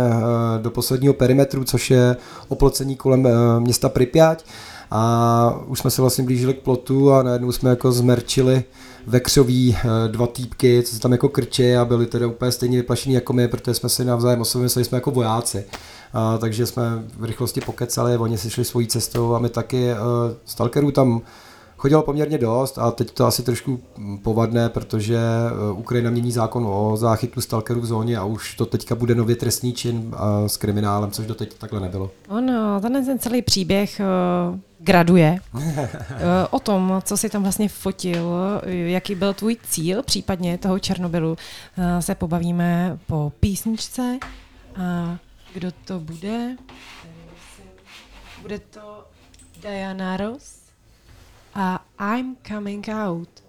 do posledního perimetru, což je oplocení kolem města Pripyat. A už jsme se vlastně blížili k plotu a najednou jsme jako zmerčili vekřový dva týpky, co se tam jako krče a byli teda úplně stejně vyplašení jako my, protože jsme si navzájem osobně mysleli, jsme jako vojáci. A, takže jsme v rychlosti pokecali, oni si šli svojí cestou a my taky. Stalkerů tam chodilo poměrně dost a teď to asi trošku povadne, protože e, Ukrajina mění zákon o záchytu stalkerů v zóně a už to teďka bude nově trestný čin s kriminálem, což doteď takhle nebylo. Ono, ten, ten celý příběh graduje. uh, o tom, co si tam vlastně fotil, jaký byl tvůj cíl, případně toho Černobylu, uh, se pobavíme po písničce. A kdo to bude? Bude to Diana Ross a I'm Coming Out.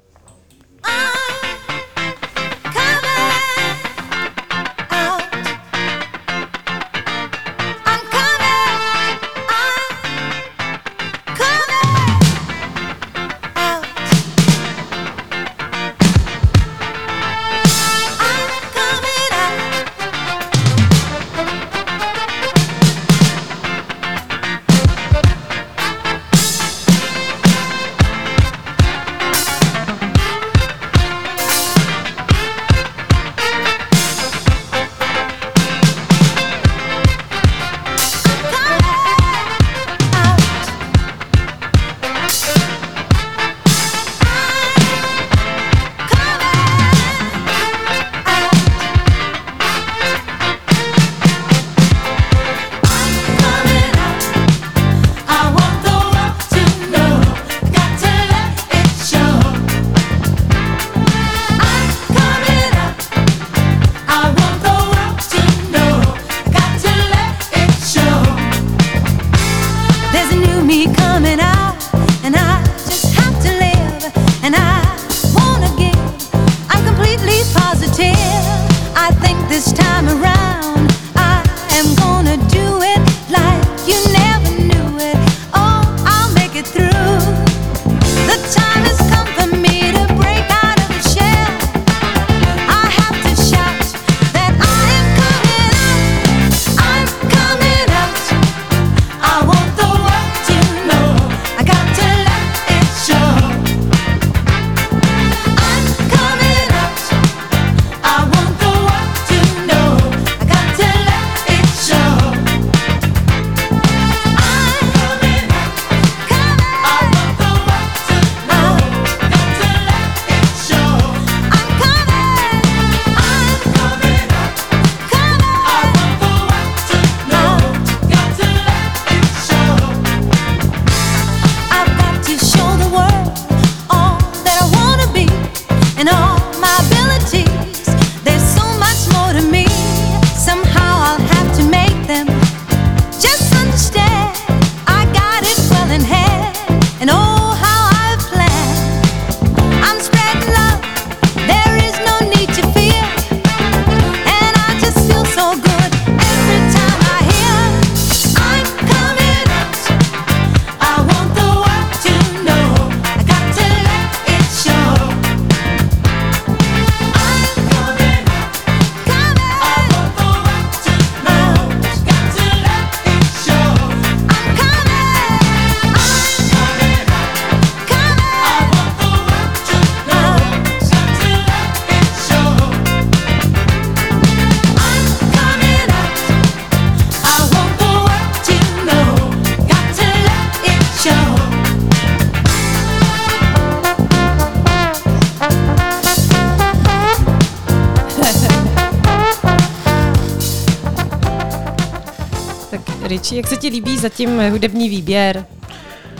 Zatím hudební výběr?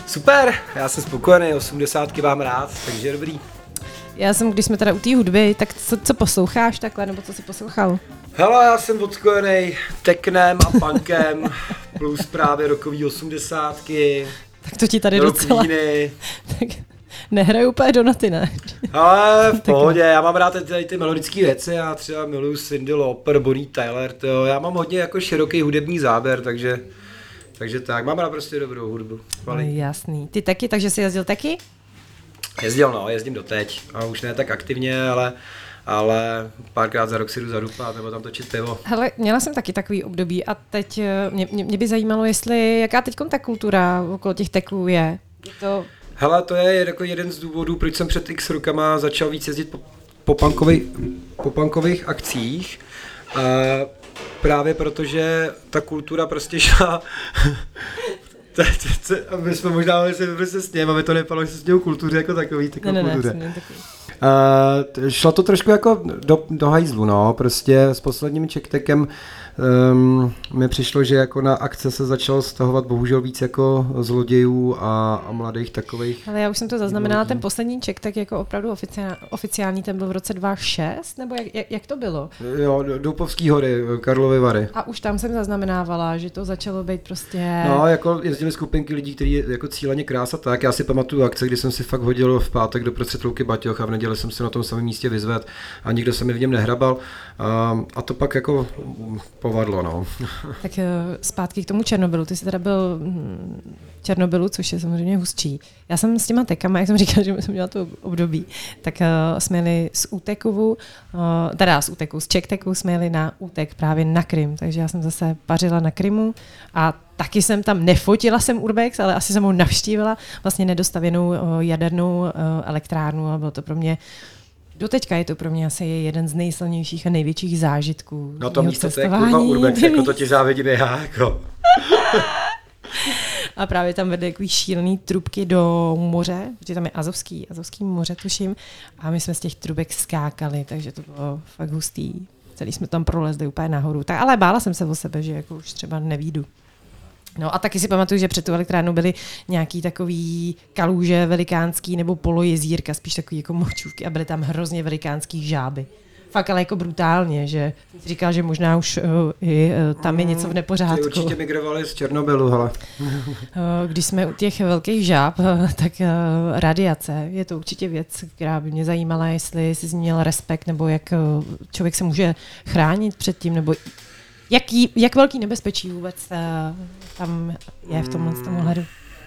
Super, já jsem spokojený, 80 mám rád, takže dobrý. Já jsem, když jsme teda u té hudby, tak co, co posloucháš takhle, nebo co jsi poslouchal? Hele, já jsem odskojený teknem a punkem, plus právě rokový osmdesátky. Tak to ti tady docela... tak nehraju úplně do noty, ne? Ale v pohodě, já mám rád ty, ty melodické věci, já třeba miluju Cindy Lauper, Bonnie Tyler, to, já mám hodně jako široký hudební záběr, takže takže tak, mám rád prostě dobrou hudbu. No, jasný. Ty taky, takže jsi jezdil taky? Jezdil, no, jezdím doteď. A už ne tak aktivně, ale ale párkrát za rok si jdu zadupat nebo tam točit pivo. Hele, měla jsem taky takový období a teď eh, mě, mě, mě by zajímalo, jestli, jaká teď ta kultura okolo těch teků je. je to... Hele, to je jako jeden z důvodů, proč jsem před x rokama začal víc jezdit po, po, punkovej, po punkových akcích. A právě protože ta kultura prostě šla my jsme možná mohli se prostě s ním, aby to nepadlo, že se s ním kultuře jako takový, takový ne, ne, kultuře. Ne. Uh, šlo to trošku jako do, do hajzlu, no, prostě s posledním čektekem um, mi přišlo, že jako na akce se začalo stahovat bohužel víc jako zlodějů a, a mladých takových. Ale já už jsem to zaznamenala, ten poslední ček, tak jako opravdu oficiální, oficiální ten byl v roce 2006, nebo jak, jak, jak to bylo? Jo, Doupovský hory, Karlovy Vary. A už tam jsem zaznamenávala, že to začalo být prostě... No, jako jezdili skupinky lidí, kteří jako cíleně krása tak. Já si pamatuju akce, kdy jsem si fakt hodil v pátek do prostřed louky Baťoch a v neděli jsem se na tom samém místě vyzvedl a nikdo se mi v něm nehrabal. A, a to pak jako povadlo, no. tak eh, zpátky k tomu Černobylu. Ty jsi teda byl Černobylu, což je samozřejmě hustší. Já jsem s těma tekama, jak jsem říkal, že jsem měla to období, tak uh, jsme jeli z Útekovu, uh, teda z Úteku, z Čekteku jsme jeli na Útek právě na Krym, takže já jsem zase pařila na Krymu a taky jsem tam, nefotila jsem Urbex, ale asi jsem ho navštívila, vlastně nedostavěnou jadernou elektrárnu a bylo to pro mě Doteďka je to pro mě asi jeden z nejsilnějších a největších zážitků. No to místo, to je kurva Urbex, jako to ti závidím já, jako. a právě tam vede takový šílený trubky do moře, protože tam je Azovský, Azovský moře tuším, a my jsme z těch trubek skákali, takže to bylo fakt hustý. Celý jsme tam prolezli úplně nahoru. Tak, ale bála jsem se o sebe, že jako už třeba nevídu. No a taky si pamatuju, že před tu elektrárnu byly nějaký takový kaluže velikánský nebo polojezírka, spíš takový jako močůvky a byly tam hrozně velikánský žáby fakt ale jako brutálně, že říkal, že možná už uh, i, uh, tam je něco v nepořádku. Ty určitě migrovali z Černobylu, hele. uh, když jsme u těch velkých žáb, uh, tak uh, radiace je to určitě věc, která by mě zajímala, jestli jsi zmínil respekt, nebo jak uh, člověk se může chránit před tím, nebo jaký, jak velký nebezpečí vůbec uh, tam je v tomhle tom ohledu.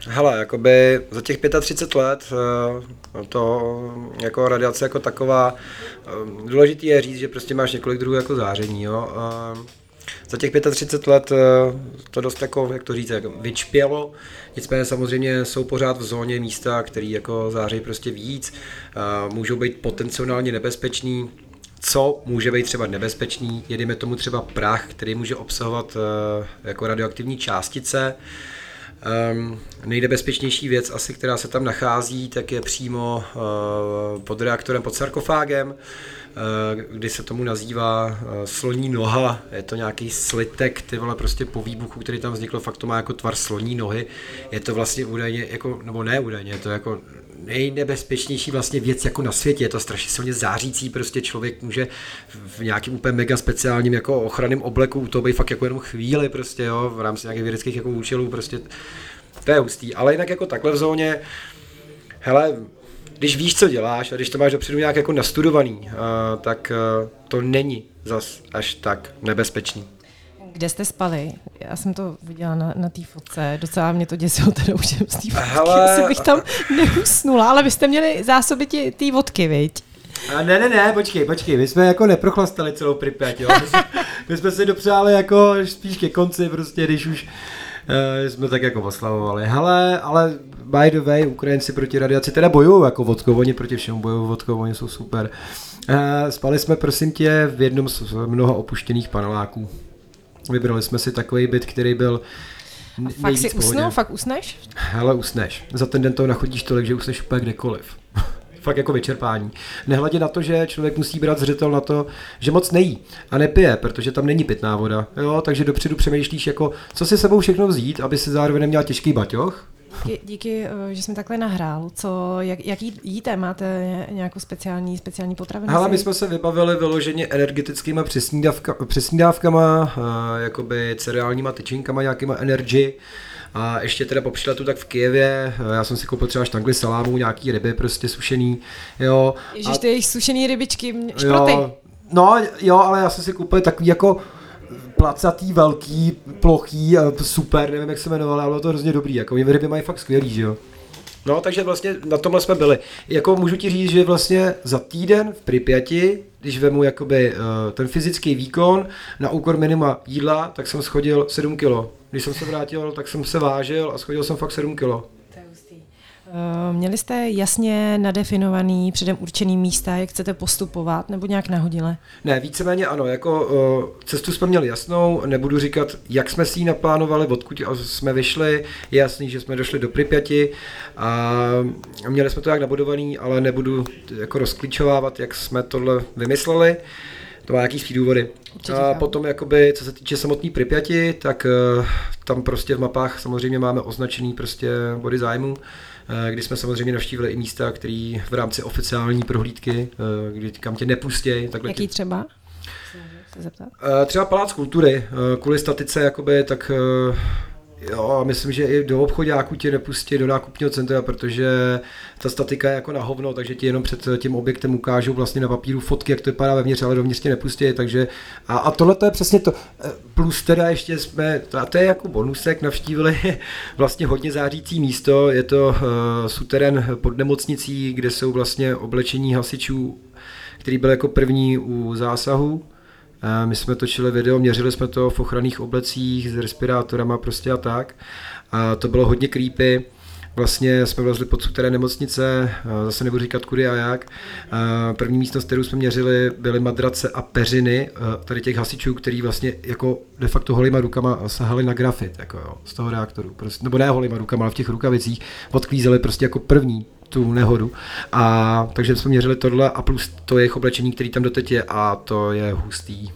Hele, jakoby za těch 35 let eh, to jako radiace jako taková, eh, důležitý je říct, že prostě máš několik druhů jako záření, jo. Za těch 35 let to dost jako, jak to říct, jako vyčpělo, nicméně samozřejmě jsou pořád v zóně místa, které jako září prostě víc, můžou být potenciálně nebezpečný, co může být třeba nebezpečný, jedeme tomu třeba prach, který může obsahovat jako radioaktivní částice, Um, nejnebezpečnější věc asi, která se tam nachází, tak je přímo uh, pod reaktorem, pod sarkofágem, uh, kdy se tomu nazývá uh, sloní noha. Je to nějaký slitek, ty vole, prostě po výbuchu, který tam vznikl, fakt to má jako tvar sloní nohy. Je to vlastně údajně, jako, nebo ne údajně, je to jako nejnebezpečnější vlastně věc jako na světě. Je to strašně silně zářící, prostě člověk může v nějakém úplně mega speciálním jako ochranném obleku toho být fakt jako jenom chvíli prostě, jo, v rámci nějakých vědeckých jako účelů, prostě to je hustý. Ale jinak jako takhle v zóně, hele, když víš, co děláš a když to máš dopředu nějak jako nastudovaný, uh, tak uh, to není zas až tak nebezpečný. Kde jste spali? Já jsem to viděla na, na té fotce. Docela mě to děsilo teda už z té Hele... Asi bych tam neusnula, ale vy jste měli zásoby té vodky, viď? A ne, ne, ne, počkej, počkej, my jsme jako neprochlastali celou Pripyat, jo. My jsme, my jsme si dopřáli jako spíš ke konci, prostě, když už uh, jsme tak jako oslavovali. Hele, ale by the way, Ukrajinci proti radiaci teda bojují jako vodkou, oni proti všemu bojují vodkou, oni jsou super. Uh, spali jsme prosím tě v jednom z mnoha opuštěných paneláků. Vybrali jsme si takový byt, který byl a fakt si usnul? Fakt usneš? Ale usneš. Za ten den toho nachodíš tolik, že usneš úplně kdekoliv. fakt jako vyčerpání. Nehledě na to, že člověk musí brát zřetel na to, že moc nejí a nepije, protože tam není pitná voda. Jo, takže dopředu přemýšlíš jako, co si sebou všechno vzít, aby si zároveň neměl těžký baťoch, Díky, díky, eh, že jsme takhle nahrál. Co, jak, jaký jíte? Máte nějakou speciální, speciální potravinu? Ale my jsme se vybavili vyloženě energetickýma přesnídávkama, eh, jakoby cereálníma tyčinkama, nějakýma energy. A ještě teda po příletu tak v Kijevě, eh, já jsem si koupil třeba štangly salámu, nějaký ryby prostě sušený, jo. Ježiš, a... ty sušený rybičky, šproty. Jo, no jo, ale já jsem si koupil takový jako placatý, velký, plochý, super, nevím, jak se jmenoval, ale bylo to hrozně dobrý, jako ryby mají fakt skvělý, že jo. No, takže vlastně na tomhle jsme byli. Jako můžu ti říct, že vlastně za týden v Pripyati, když vemu jakoby uh, ten fyzický výkon na úkor minima jídla, tak jsem schodil 7 kilo. Když jsem se vrátil, tak jsem se vážil a schodil jsem fakt 7 kilo. Eh, měli jste jasně nadefinovaný, předem určený místa, jak chcete postupovat, nebo nějak nahodile? Ne, víceméně ano, jako uh, cestu jsme měli jasnou, nebudu říkat, jak jsme si ji naplánovali, odkud jsme vyšli, je jasný, že jsme došli do Pripyati a měli jsme to jak nabudovaný, ale nebudu jako rozklíčovávat, jak jsme tohle vymysleli. To má nějaký svý důvody. Určitě a potom, jakoby, co se týče samotné Pripyati, tak uh, tam prostě v mapách samozřejmě máme označený prostě body zájmu. Eh, kdy jsme samozřejmě navštívili i místa, které v rámci oficiální prohlídky, eh, kdy kam tě nepustí. Jaký třeba? Eh, třeba Palác kultury, kvůli statice, jakoby, tak Jo, myslím, že i do obchodáku tě nepustí do nákupního centra, protože ta statika je jako na hovno, takže ti jenom před tím objektem ukážou vlastně na papíru fotky, jak to vypadá vevnitř, ale dovnitř tě nepustí, takže a, a tohle to je přesně to. Plus teda ještě jsme, a to je jako bonusek, navštívili vlastně hodně zářící místo, je to uh, suterén pod nemocnicí, kde jsou vlastně oblečení hasičů, který byl jako první u zásahu, my jsme točili video, měřili jsme to v ochranných oblecích s respirátorama prostě a tak. A to bylo hodně creepy. Vlastně jsme vlezli pod suteré nemocnice, zase nebudu říkat kudy a jak. První místnost, kterou jsme měřili, byly madrace a peřiny tady těch hasičů, který vlastně jako de facto holýma rukama sahali na grafit jako jo, z toho reaktoru. Prostě, nebo ne holýma rukama, ale v těch rukavicích odklízeli prostě jako první tu nehodu. A takže jsme měřili tohle a plus to jejich oblečení, který tam doteď je a to je hustý.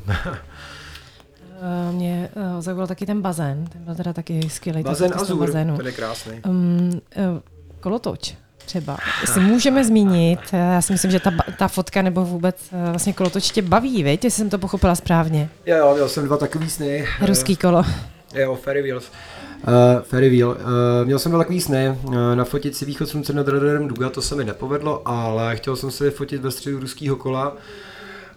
Eh, mě uh, zaujal taky ten bazén, ten byl teda taky skvělý. Bazén Azur, bazénu. ten je krásný. Um, kolotoč třeba. Si můžeme zmínit, já si myslím, že ta, ta fotka nebo vůbec vlastně kolotoč tě baví, viď? jestli jsem to pochopila správně. Jo, jo, měl jsem dva takový sny. Ruský kolo. Jo, Ferry Wheels. Uh, Ferry Wheel. Uh, měl jsem takový sny, uh, nafotit si východ slunce nad radarem Duga, to se mi nepovedlo, ale chtěl jsem si fotit ve středu ruského kola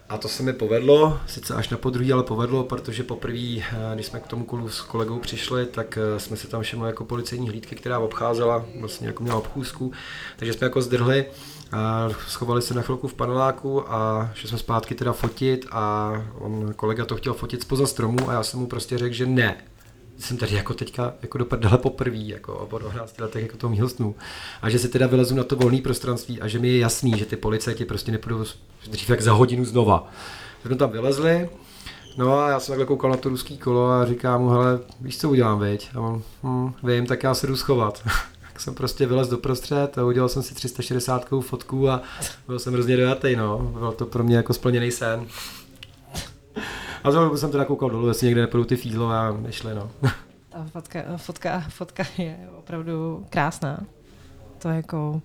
a to se mi povedlo, sice až na podruhý, ale povedlo, protože poprvé, když jsme k tomu kolu s kolegou přišli, tak jsme se tam všimli jako policejní hlídky, která obcházela, vlastně jako měla obchůzku, takže jsme jako zdrhli, a schovali se na chvilku v paneláku a šli jsme zpátky teda fotit a on, kolega to chtěl fotit spoza stromu a já jsem mu prostě řekl, že ne, jsem tady jako teďka jako do prdele poprvé, jako po 12 letech jako toho mýho snu. A že se teda vylezu na to volné prostranství a že mi je jasný, že ty policajti prostě nepůjdou dřív jak za hodinu znova. Jsme tam vylezli, No a já jsem takhle koukal na to ruský kolo a říkám mu, hele, víš co udělám, veď? A on, hm, vím, tak já se jdu schovat. tak jsem prostě vylez do prostřed a udělal jsem si 360 fotku a byl jsem hrozně dojatý, no. Byl to pro mě jako splněný sen. A znovu jsem teda koukal dolů, jestli někde nepůjdu ty fízlo a nešli, no. Ta fotka, fotka, fotka je opravdu krásná. To je jako,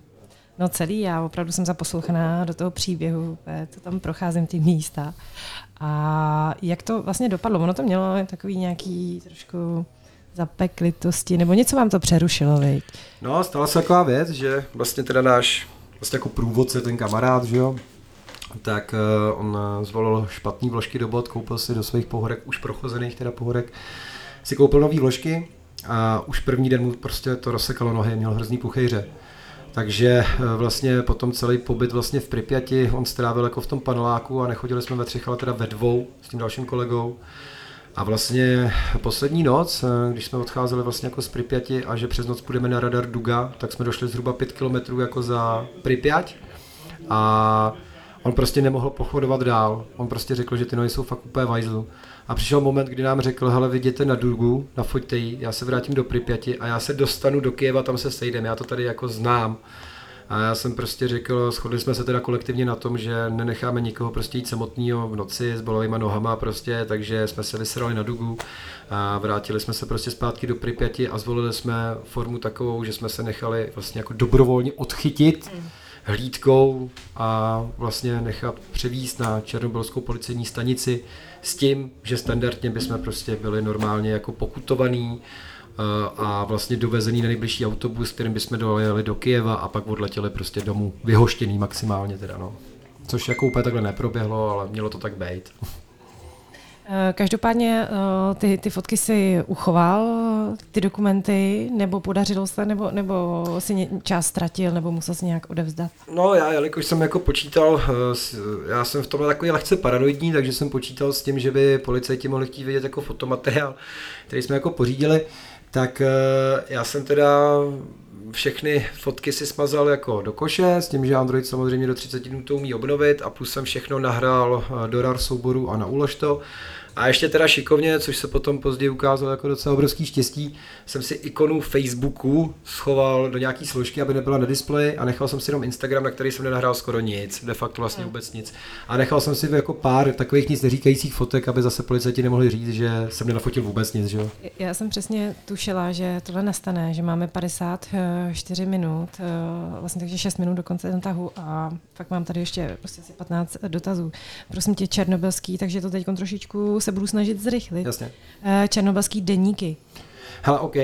no celý, já opravdu jsem zaposlouchaná do toho příběhu, to tam procházím ty místa. A jak to vlastně dopadlo? Ono to mělo takový nějaký trošku zapeklitosti, nebo něco vám to přerušilo, viď? No, stala se taková věc, že vlastně teda náš vlastně jako průvodce, ten kamarád, že jo, tak uh, on eh, zvolil špatný vložky do bod, koupil si do svých pohorek, už prochozených teda pohorek, si koupil nové vložky a už první den mu prostě to rozsekalo nohy, měl hrozný puchejře. Takže eh, vlastně potom celý pobyt vlastně v Pripyati on strávil jako v tom paneláku a nechodili jsme ve třech, ale teda ve dvou s tím dalším kolegou. A vlastně poslední noc, když jsme odcházeli vlastně jako z Pripyati a že přes noc půjdeme na radar Duga, tak jsme došli zhruba 5 kilometrů jako za Pripyat. A On prostě nemohl pochodovat dál. On prostě řekl, že ty nohy jsou fakt úplně vajzlu. A přišel moment, kdy nám řekl, hele, viděte na Durgu, nafoťte ji, já se vrátím do Pripyati a já se dostanu do Kieva, tam se sejdeme, já to tady jako znám. A já jsem prostě řekl, shodli jsme se teda kolektivně na tom, že nenecháme nikoho prostě jít samotného v noci s bolovýma nohama prostě, takže jsme se vysrali na dugu a vrátili jsme se prostě zpátky do Pripyati a zvolili jsme formu takovou, že jsme se nechali vlastně jako dobrovolně odchytit hlídkou a vlastně nechat převíst na Černobylskou policejní stanici s tím, že standardně bychom prostě byli normálně jako pokutovaný Eh, a vlastně dovezený na nejbližší autobus, kterým bychom dojeli do Kijeva a pak odletěli prostě domů, vyhoštěný maximálně teda, no. Což jako úplně takhle neproběhlo, ale mělo to tak být. Eh, každopádně eh, ty, ty fotky si uchoval, ty dokumenty, nebo podařilo se, nebo, nebo si čas ztratil, nebo musel si nějak odevzdat? No já, jelikož jsem jako počítal, já jsem v tomhle takový lehce paranoidní, takže jsem počítal s tím, že by policajti mohli chtít vidět jako fotomateriál, který jsme jako pořídili tak eh, já jsem teda všechny fotky si smazal jako do koše, s tím, že Android samozřejmě do 30 dnů to umí obnovit a plus jsem všechno nahrál eh, do RAR souboru a na ulož to. A ještě teda šikovně, což se potom později ukázalo jako docela obrovský štěstí, jsem si ikonu Facebooku schoval do nějaký složky, aby nebyla na displeji a nechal jsem si jenom Instagram, na který jsem nenahrál skoro nic, de facto vlastně hmm. vůbec nic. A nechal jsem si jako pár takových nic neříkajících fotek, aby zase policajti nemohli říct, že jsem nenafotil vůbec nic. Že? Já jsem přesně tušila, že tohle nastane, že máme 54 minut, eh, vlastně takže 6 minut do konce ten tahu a fakt mám tady ještě prostě asi 15 dotazů. Prosím tě, Černobylský, takže to teď trošičku se budu snažit zrychlit. Jasně. Eh, černobylský deníky. Hele, OK, uh,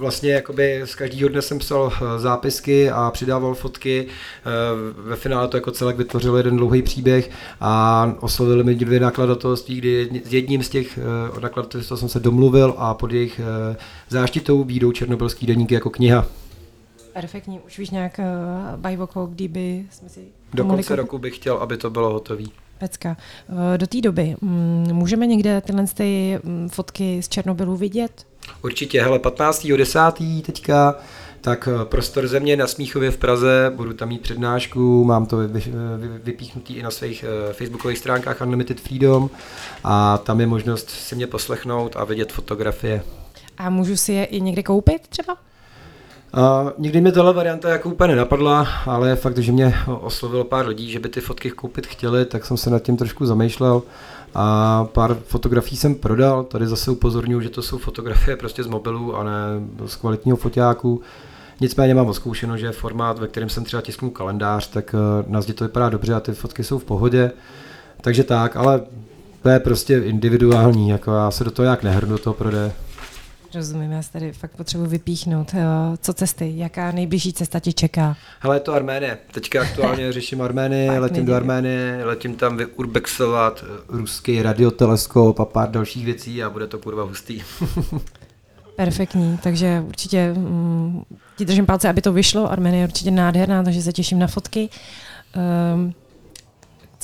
vlastně jakoby z každého dne jsem psal uh, zápisky a přidával fotky. Uh, ve finále to jako celek vytvořil jeden dlouhý příběh a oslovili mi dvě nakladatelství, kdy s jedním z těch nakladatelství jsem se domluvil a pod jejich záštitou výjdou černobylský deníky jako kniha. Perfektní, už víš nějak uh, bajvoko, kdyby jsme si... Do konce roku bych chtěl, aby to bylo hotové. Pecka. Eh, do té doby mm, můžeme někde tyhle ty mm, fotky z Černobylu vidět? Určitě, hele, 15.10. teďka, tak eh, prostor země na Smíchově v Praze, budu tam mít přednášku, mám to vypíchnutý i na svých eh, facebookových stránkách Unlimited Freedom a tam je možnost si mě poslechnout a vidět fotografie. A můžu si je i někde koupit třeba? Uh, nikdy mi tohle varianta jako úplně nenapadla, ale fakt, že mě oslovilo pár lidí, že by ty fotky koupit chtěli, tak jsem se nad tím trošku zamýšlel a pár fotografií jsem prodal. Tady zase upozorňuji, že to jsou fotografie prostě z mobilu a ne z kvalitního foťáku. Nicméně mám oskoušeno, že formát, ve kterém jsem třeba tisknul kalendář, tak uh, na zdi to vypadá dobře a ty fotky jsou v pohodě. Takže tak, ale to je prostě individuální, jako já se do toho jak nehrnu, do toho prodeje. Rozumím, já tady fakt potřebuji vypíchnout. Eh, co cesty? Jaká nejbližší cesta ti čeká? Hele, je to Arménie. Teďka aktuálně řeším Arménie, letím do Arménie, letím tam vyurbexovat eh, ruský radioteleskop a pár dalších věcí a bude to kurva hustý. Perfektní, takže určitě mm, ti držím palce, aby to vyšlo. Arménie je určitě nádherná, takže se těším na fotky. Um,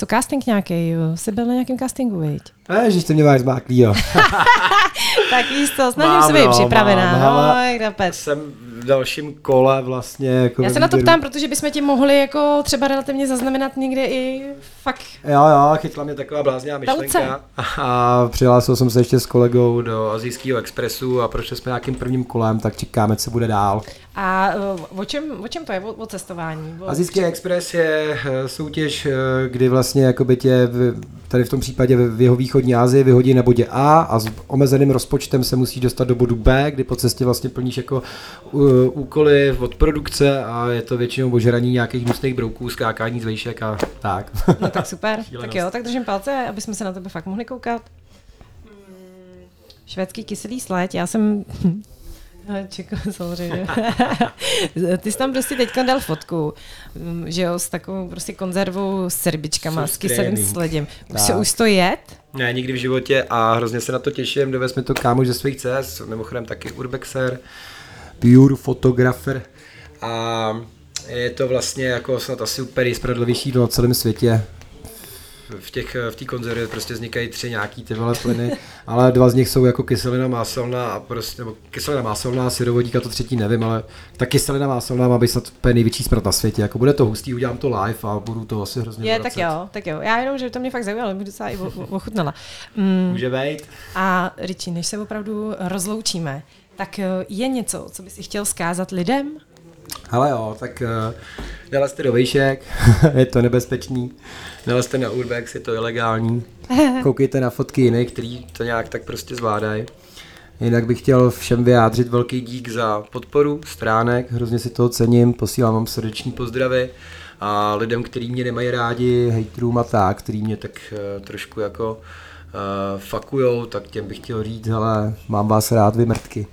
co casting nějaký? Jsi byl na nějakém castingu, viď? že to mě máš zmáklý, jo. tak jisto, snažím se být no, připravená. Mám, no, jsem v dalším kole vlastně. Jako Já se na to ptám, protože bychom ti mohli jako třeba relativně zaznamenat někde i fakt. Jo, jo, chytla mě taková blázněvá myšlenka. A přihlásil jsem se ještě s kolegou do Azijského expresu a prošli jsme nějakým prvním kolem, tak čekáme, co bude dál. A uh, o, čem, o čem to je, o, o cestování? O... Azijský expres je uh, soutěž, uh, kdy vlastně jakoby tě v, tady v tom případě v jeho východní Asii vyhodí na bodě A a s omezeným rozpočtem se musí dostat do bodu B, kdy po cestě vlastně plníš jako úkoly od produkce a je to většinou ožraní nějakých hnusných brouků, skákání z vejšek a tak. No tak super, tak jo, tak držím palce, aby jsme se na tebe fakt mohli koukat. Švédský kyselý sled, já jsem Čeko, samozřejmě. Ty jsi tam prostě teďka dal fotku, mm, že jo, s takovou prostě konzervou s srbičkama, s kyselým sledem. Už, se, už to jet? Ne, nikdy v životě a hrozně se na to těším. Dovez mi to kámoš ze svých cest, mimochodem taky urbexer, pure fotografer a je to vlastně jako snad asi úplně nejspravedlivější na celém světě v těch v té konzervě prostě vznikají tři nějaký ty vole plyny, ale dva z nich jsou jako kyselina máselná a prostě, nebo kyselina máselná, syrovodík a to třetí nevím, ale ta kyselina máselná má být snad úplně největší smrt na světě, jako bude to hustý, udělám to live a budu to asi hrozně Je, vracet. tak jo, tak jo, já jenom, že to mě fakt zaujalo, bych docela i ochutnala. Mm. Může být. A Riči, než se opravdu rozloučíme, tak eh, je něco, co by si chtěl zkázat lidem? Ale jo, tak uh, nalezte do vejšek, je to nebezpečný. Nalezte na Urbex, je to ilegální. Koukejte na fotky jiných, který to nějak tak prostě zvládají. Jinak bych chtěl všem vyjádřit velký dík za podporu stránek, hrozně si toho cením, posílám vám srdeční pozdravy a lidem, kteří mě nemají rádi, hejtrům a tak, který mě tak uh, trošku jako uh, fakujou, tak těm bych chtěl říct, ale mám vás rád, vy mrtky.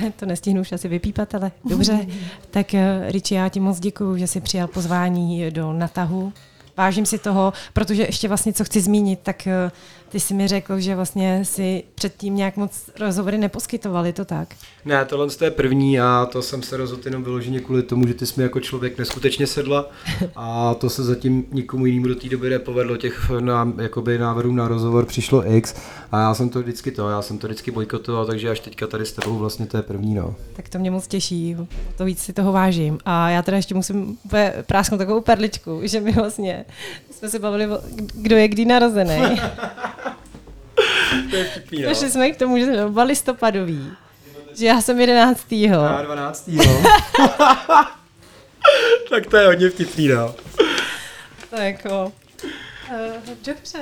To nestihnu už asi vypípat, ale dobře. tak uh, Riči, já ti moc děkuji, že jsi přijal pozvání do Natahu. Vážím si toho, protože ještě vlastně, co chci zmínit, tak uh, ty jsi mi řekl, že vlastně si předtím nějak moc rozhovory neposkytovali, to tak? Ne, tohle je první a to jsem se rozhodl jenom vyloženě kvůli tomu, že ty jsi mi jako člověk neskutečně sedla a to se zatím nikomu jinému do té doby nepovedlo. Těch na, jakoby návrhů na rozhovor přišlo X a já jsem to vždycky to, já jsem to vždycky bojkotoval, takže až teďka tady s tebou vlastně to je první. No. Tak to mě moc těší, to víc si toho vážím. A já teda ještě musím prásknout takovou perličku, že my vlastně jsme se bavili, kdo je kdy narozený. to je vtipný, no. jsme k tomu, že jsme oba listopadový. Že já jsem jedenáctýho. Já dvanáctýho. tak to je hodně vtipný, no. To jako... Uh, dobře.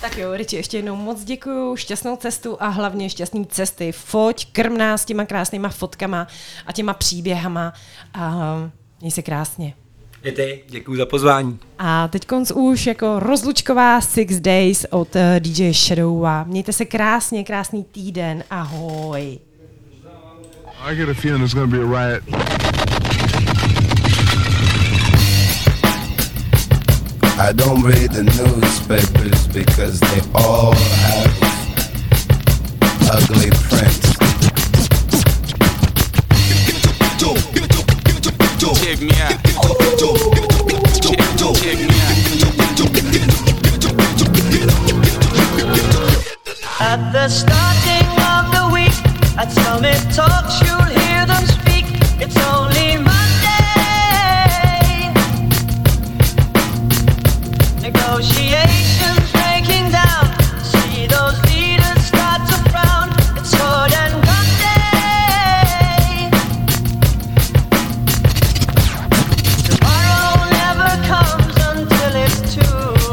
Tak jo, Riči, ještě jednou moc děkuju, šťastnou cestu a hlavně šťastný cesty. Foť, krm nás těma krásnýma fotkama a těma příběhama a měj se krásně. I ty, děkuji za pozvání. A teď konc už jako rozlučková Six Days od eh, DJ Shadowa. Mějte se krásně, krásný týden. Ahoj. I get a feeling there's gonna be a riot. I don't read the newspapers because they all have ugly prints. At the starting of the week, at Summit Talks, you'll hear them speak. It's only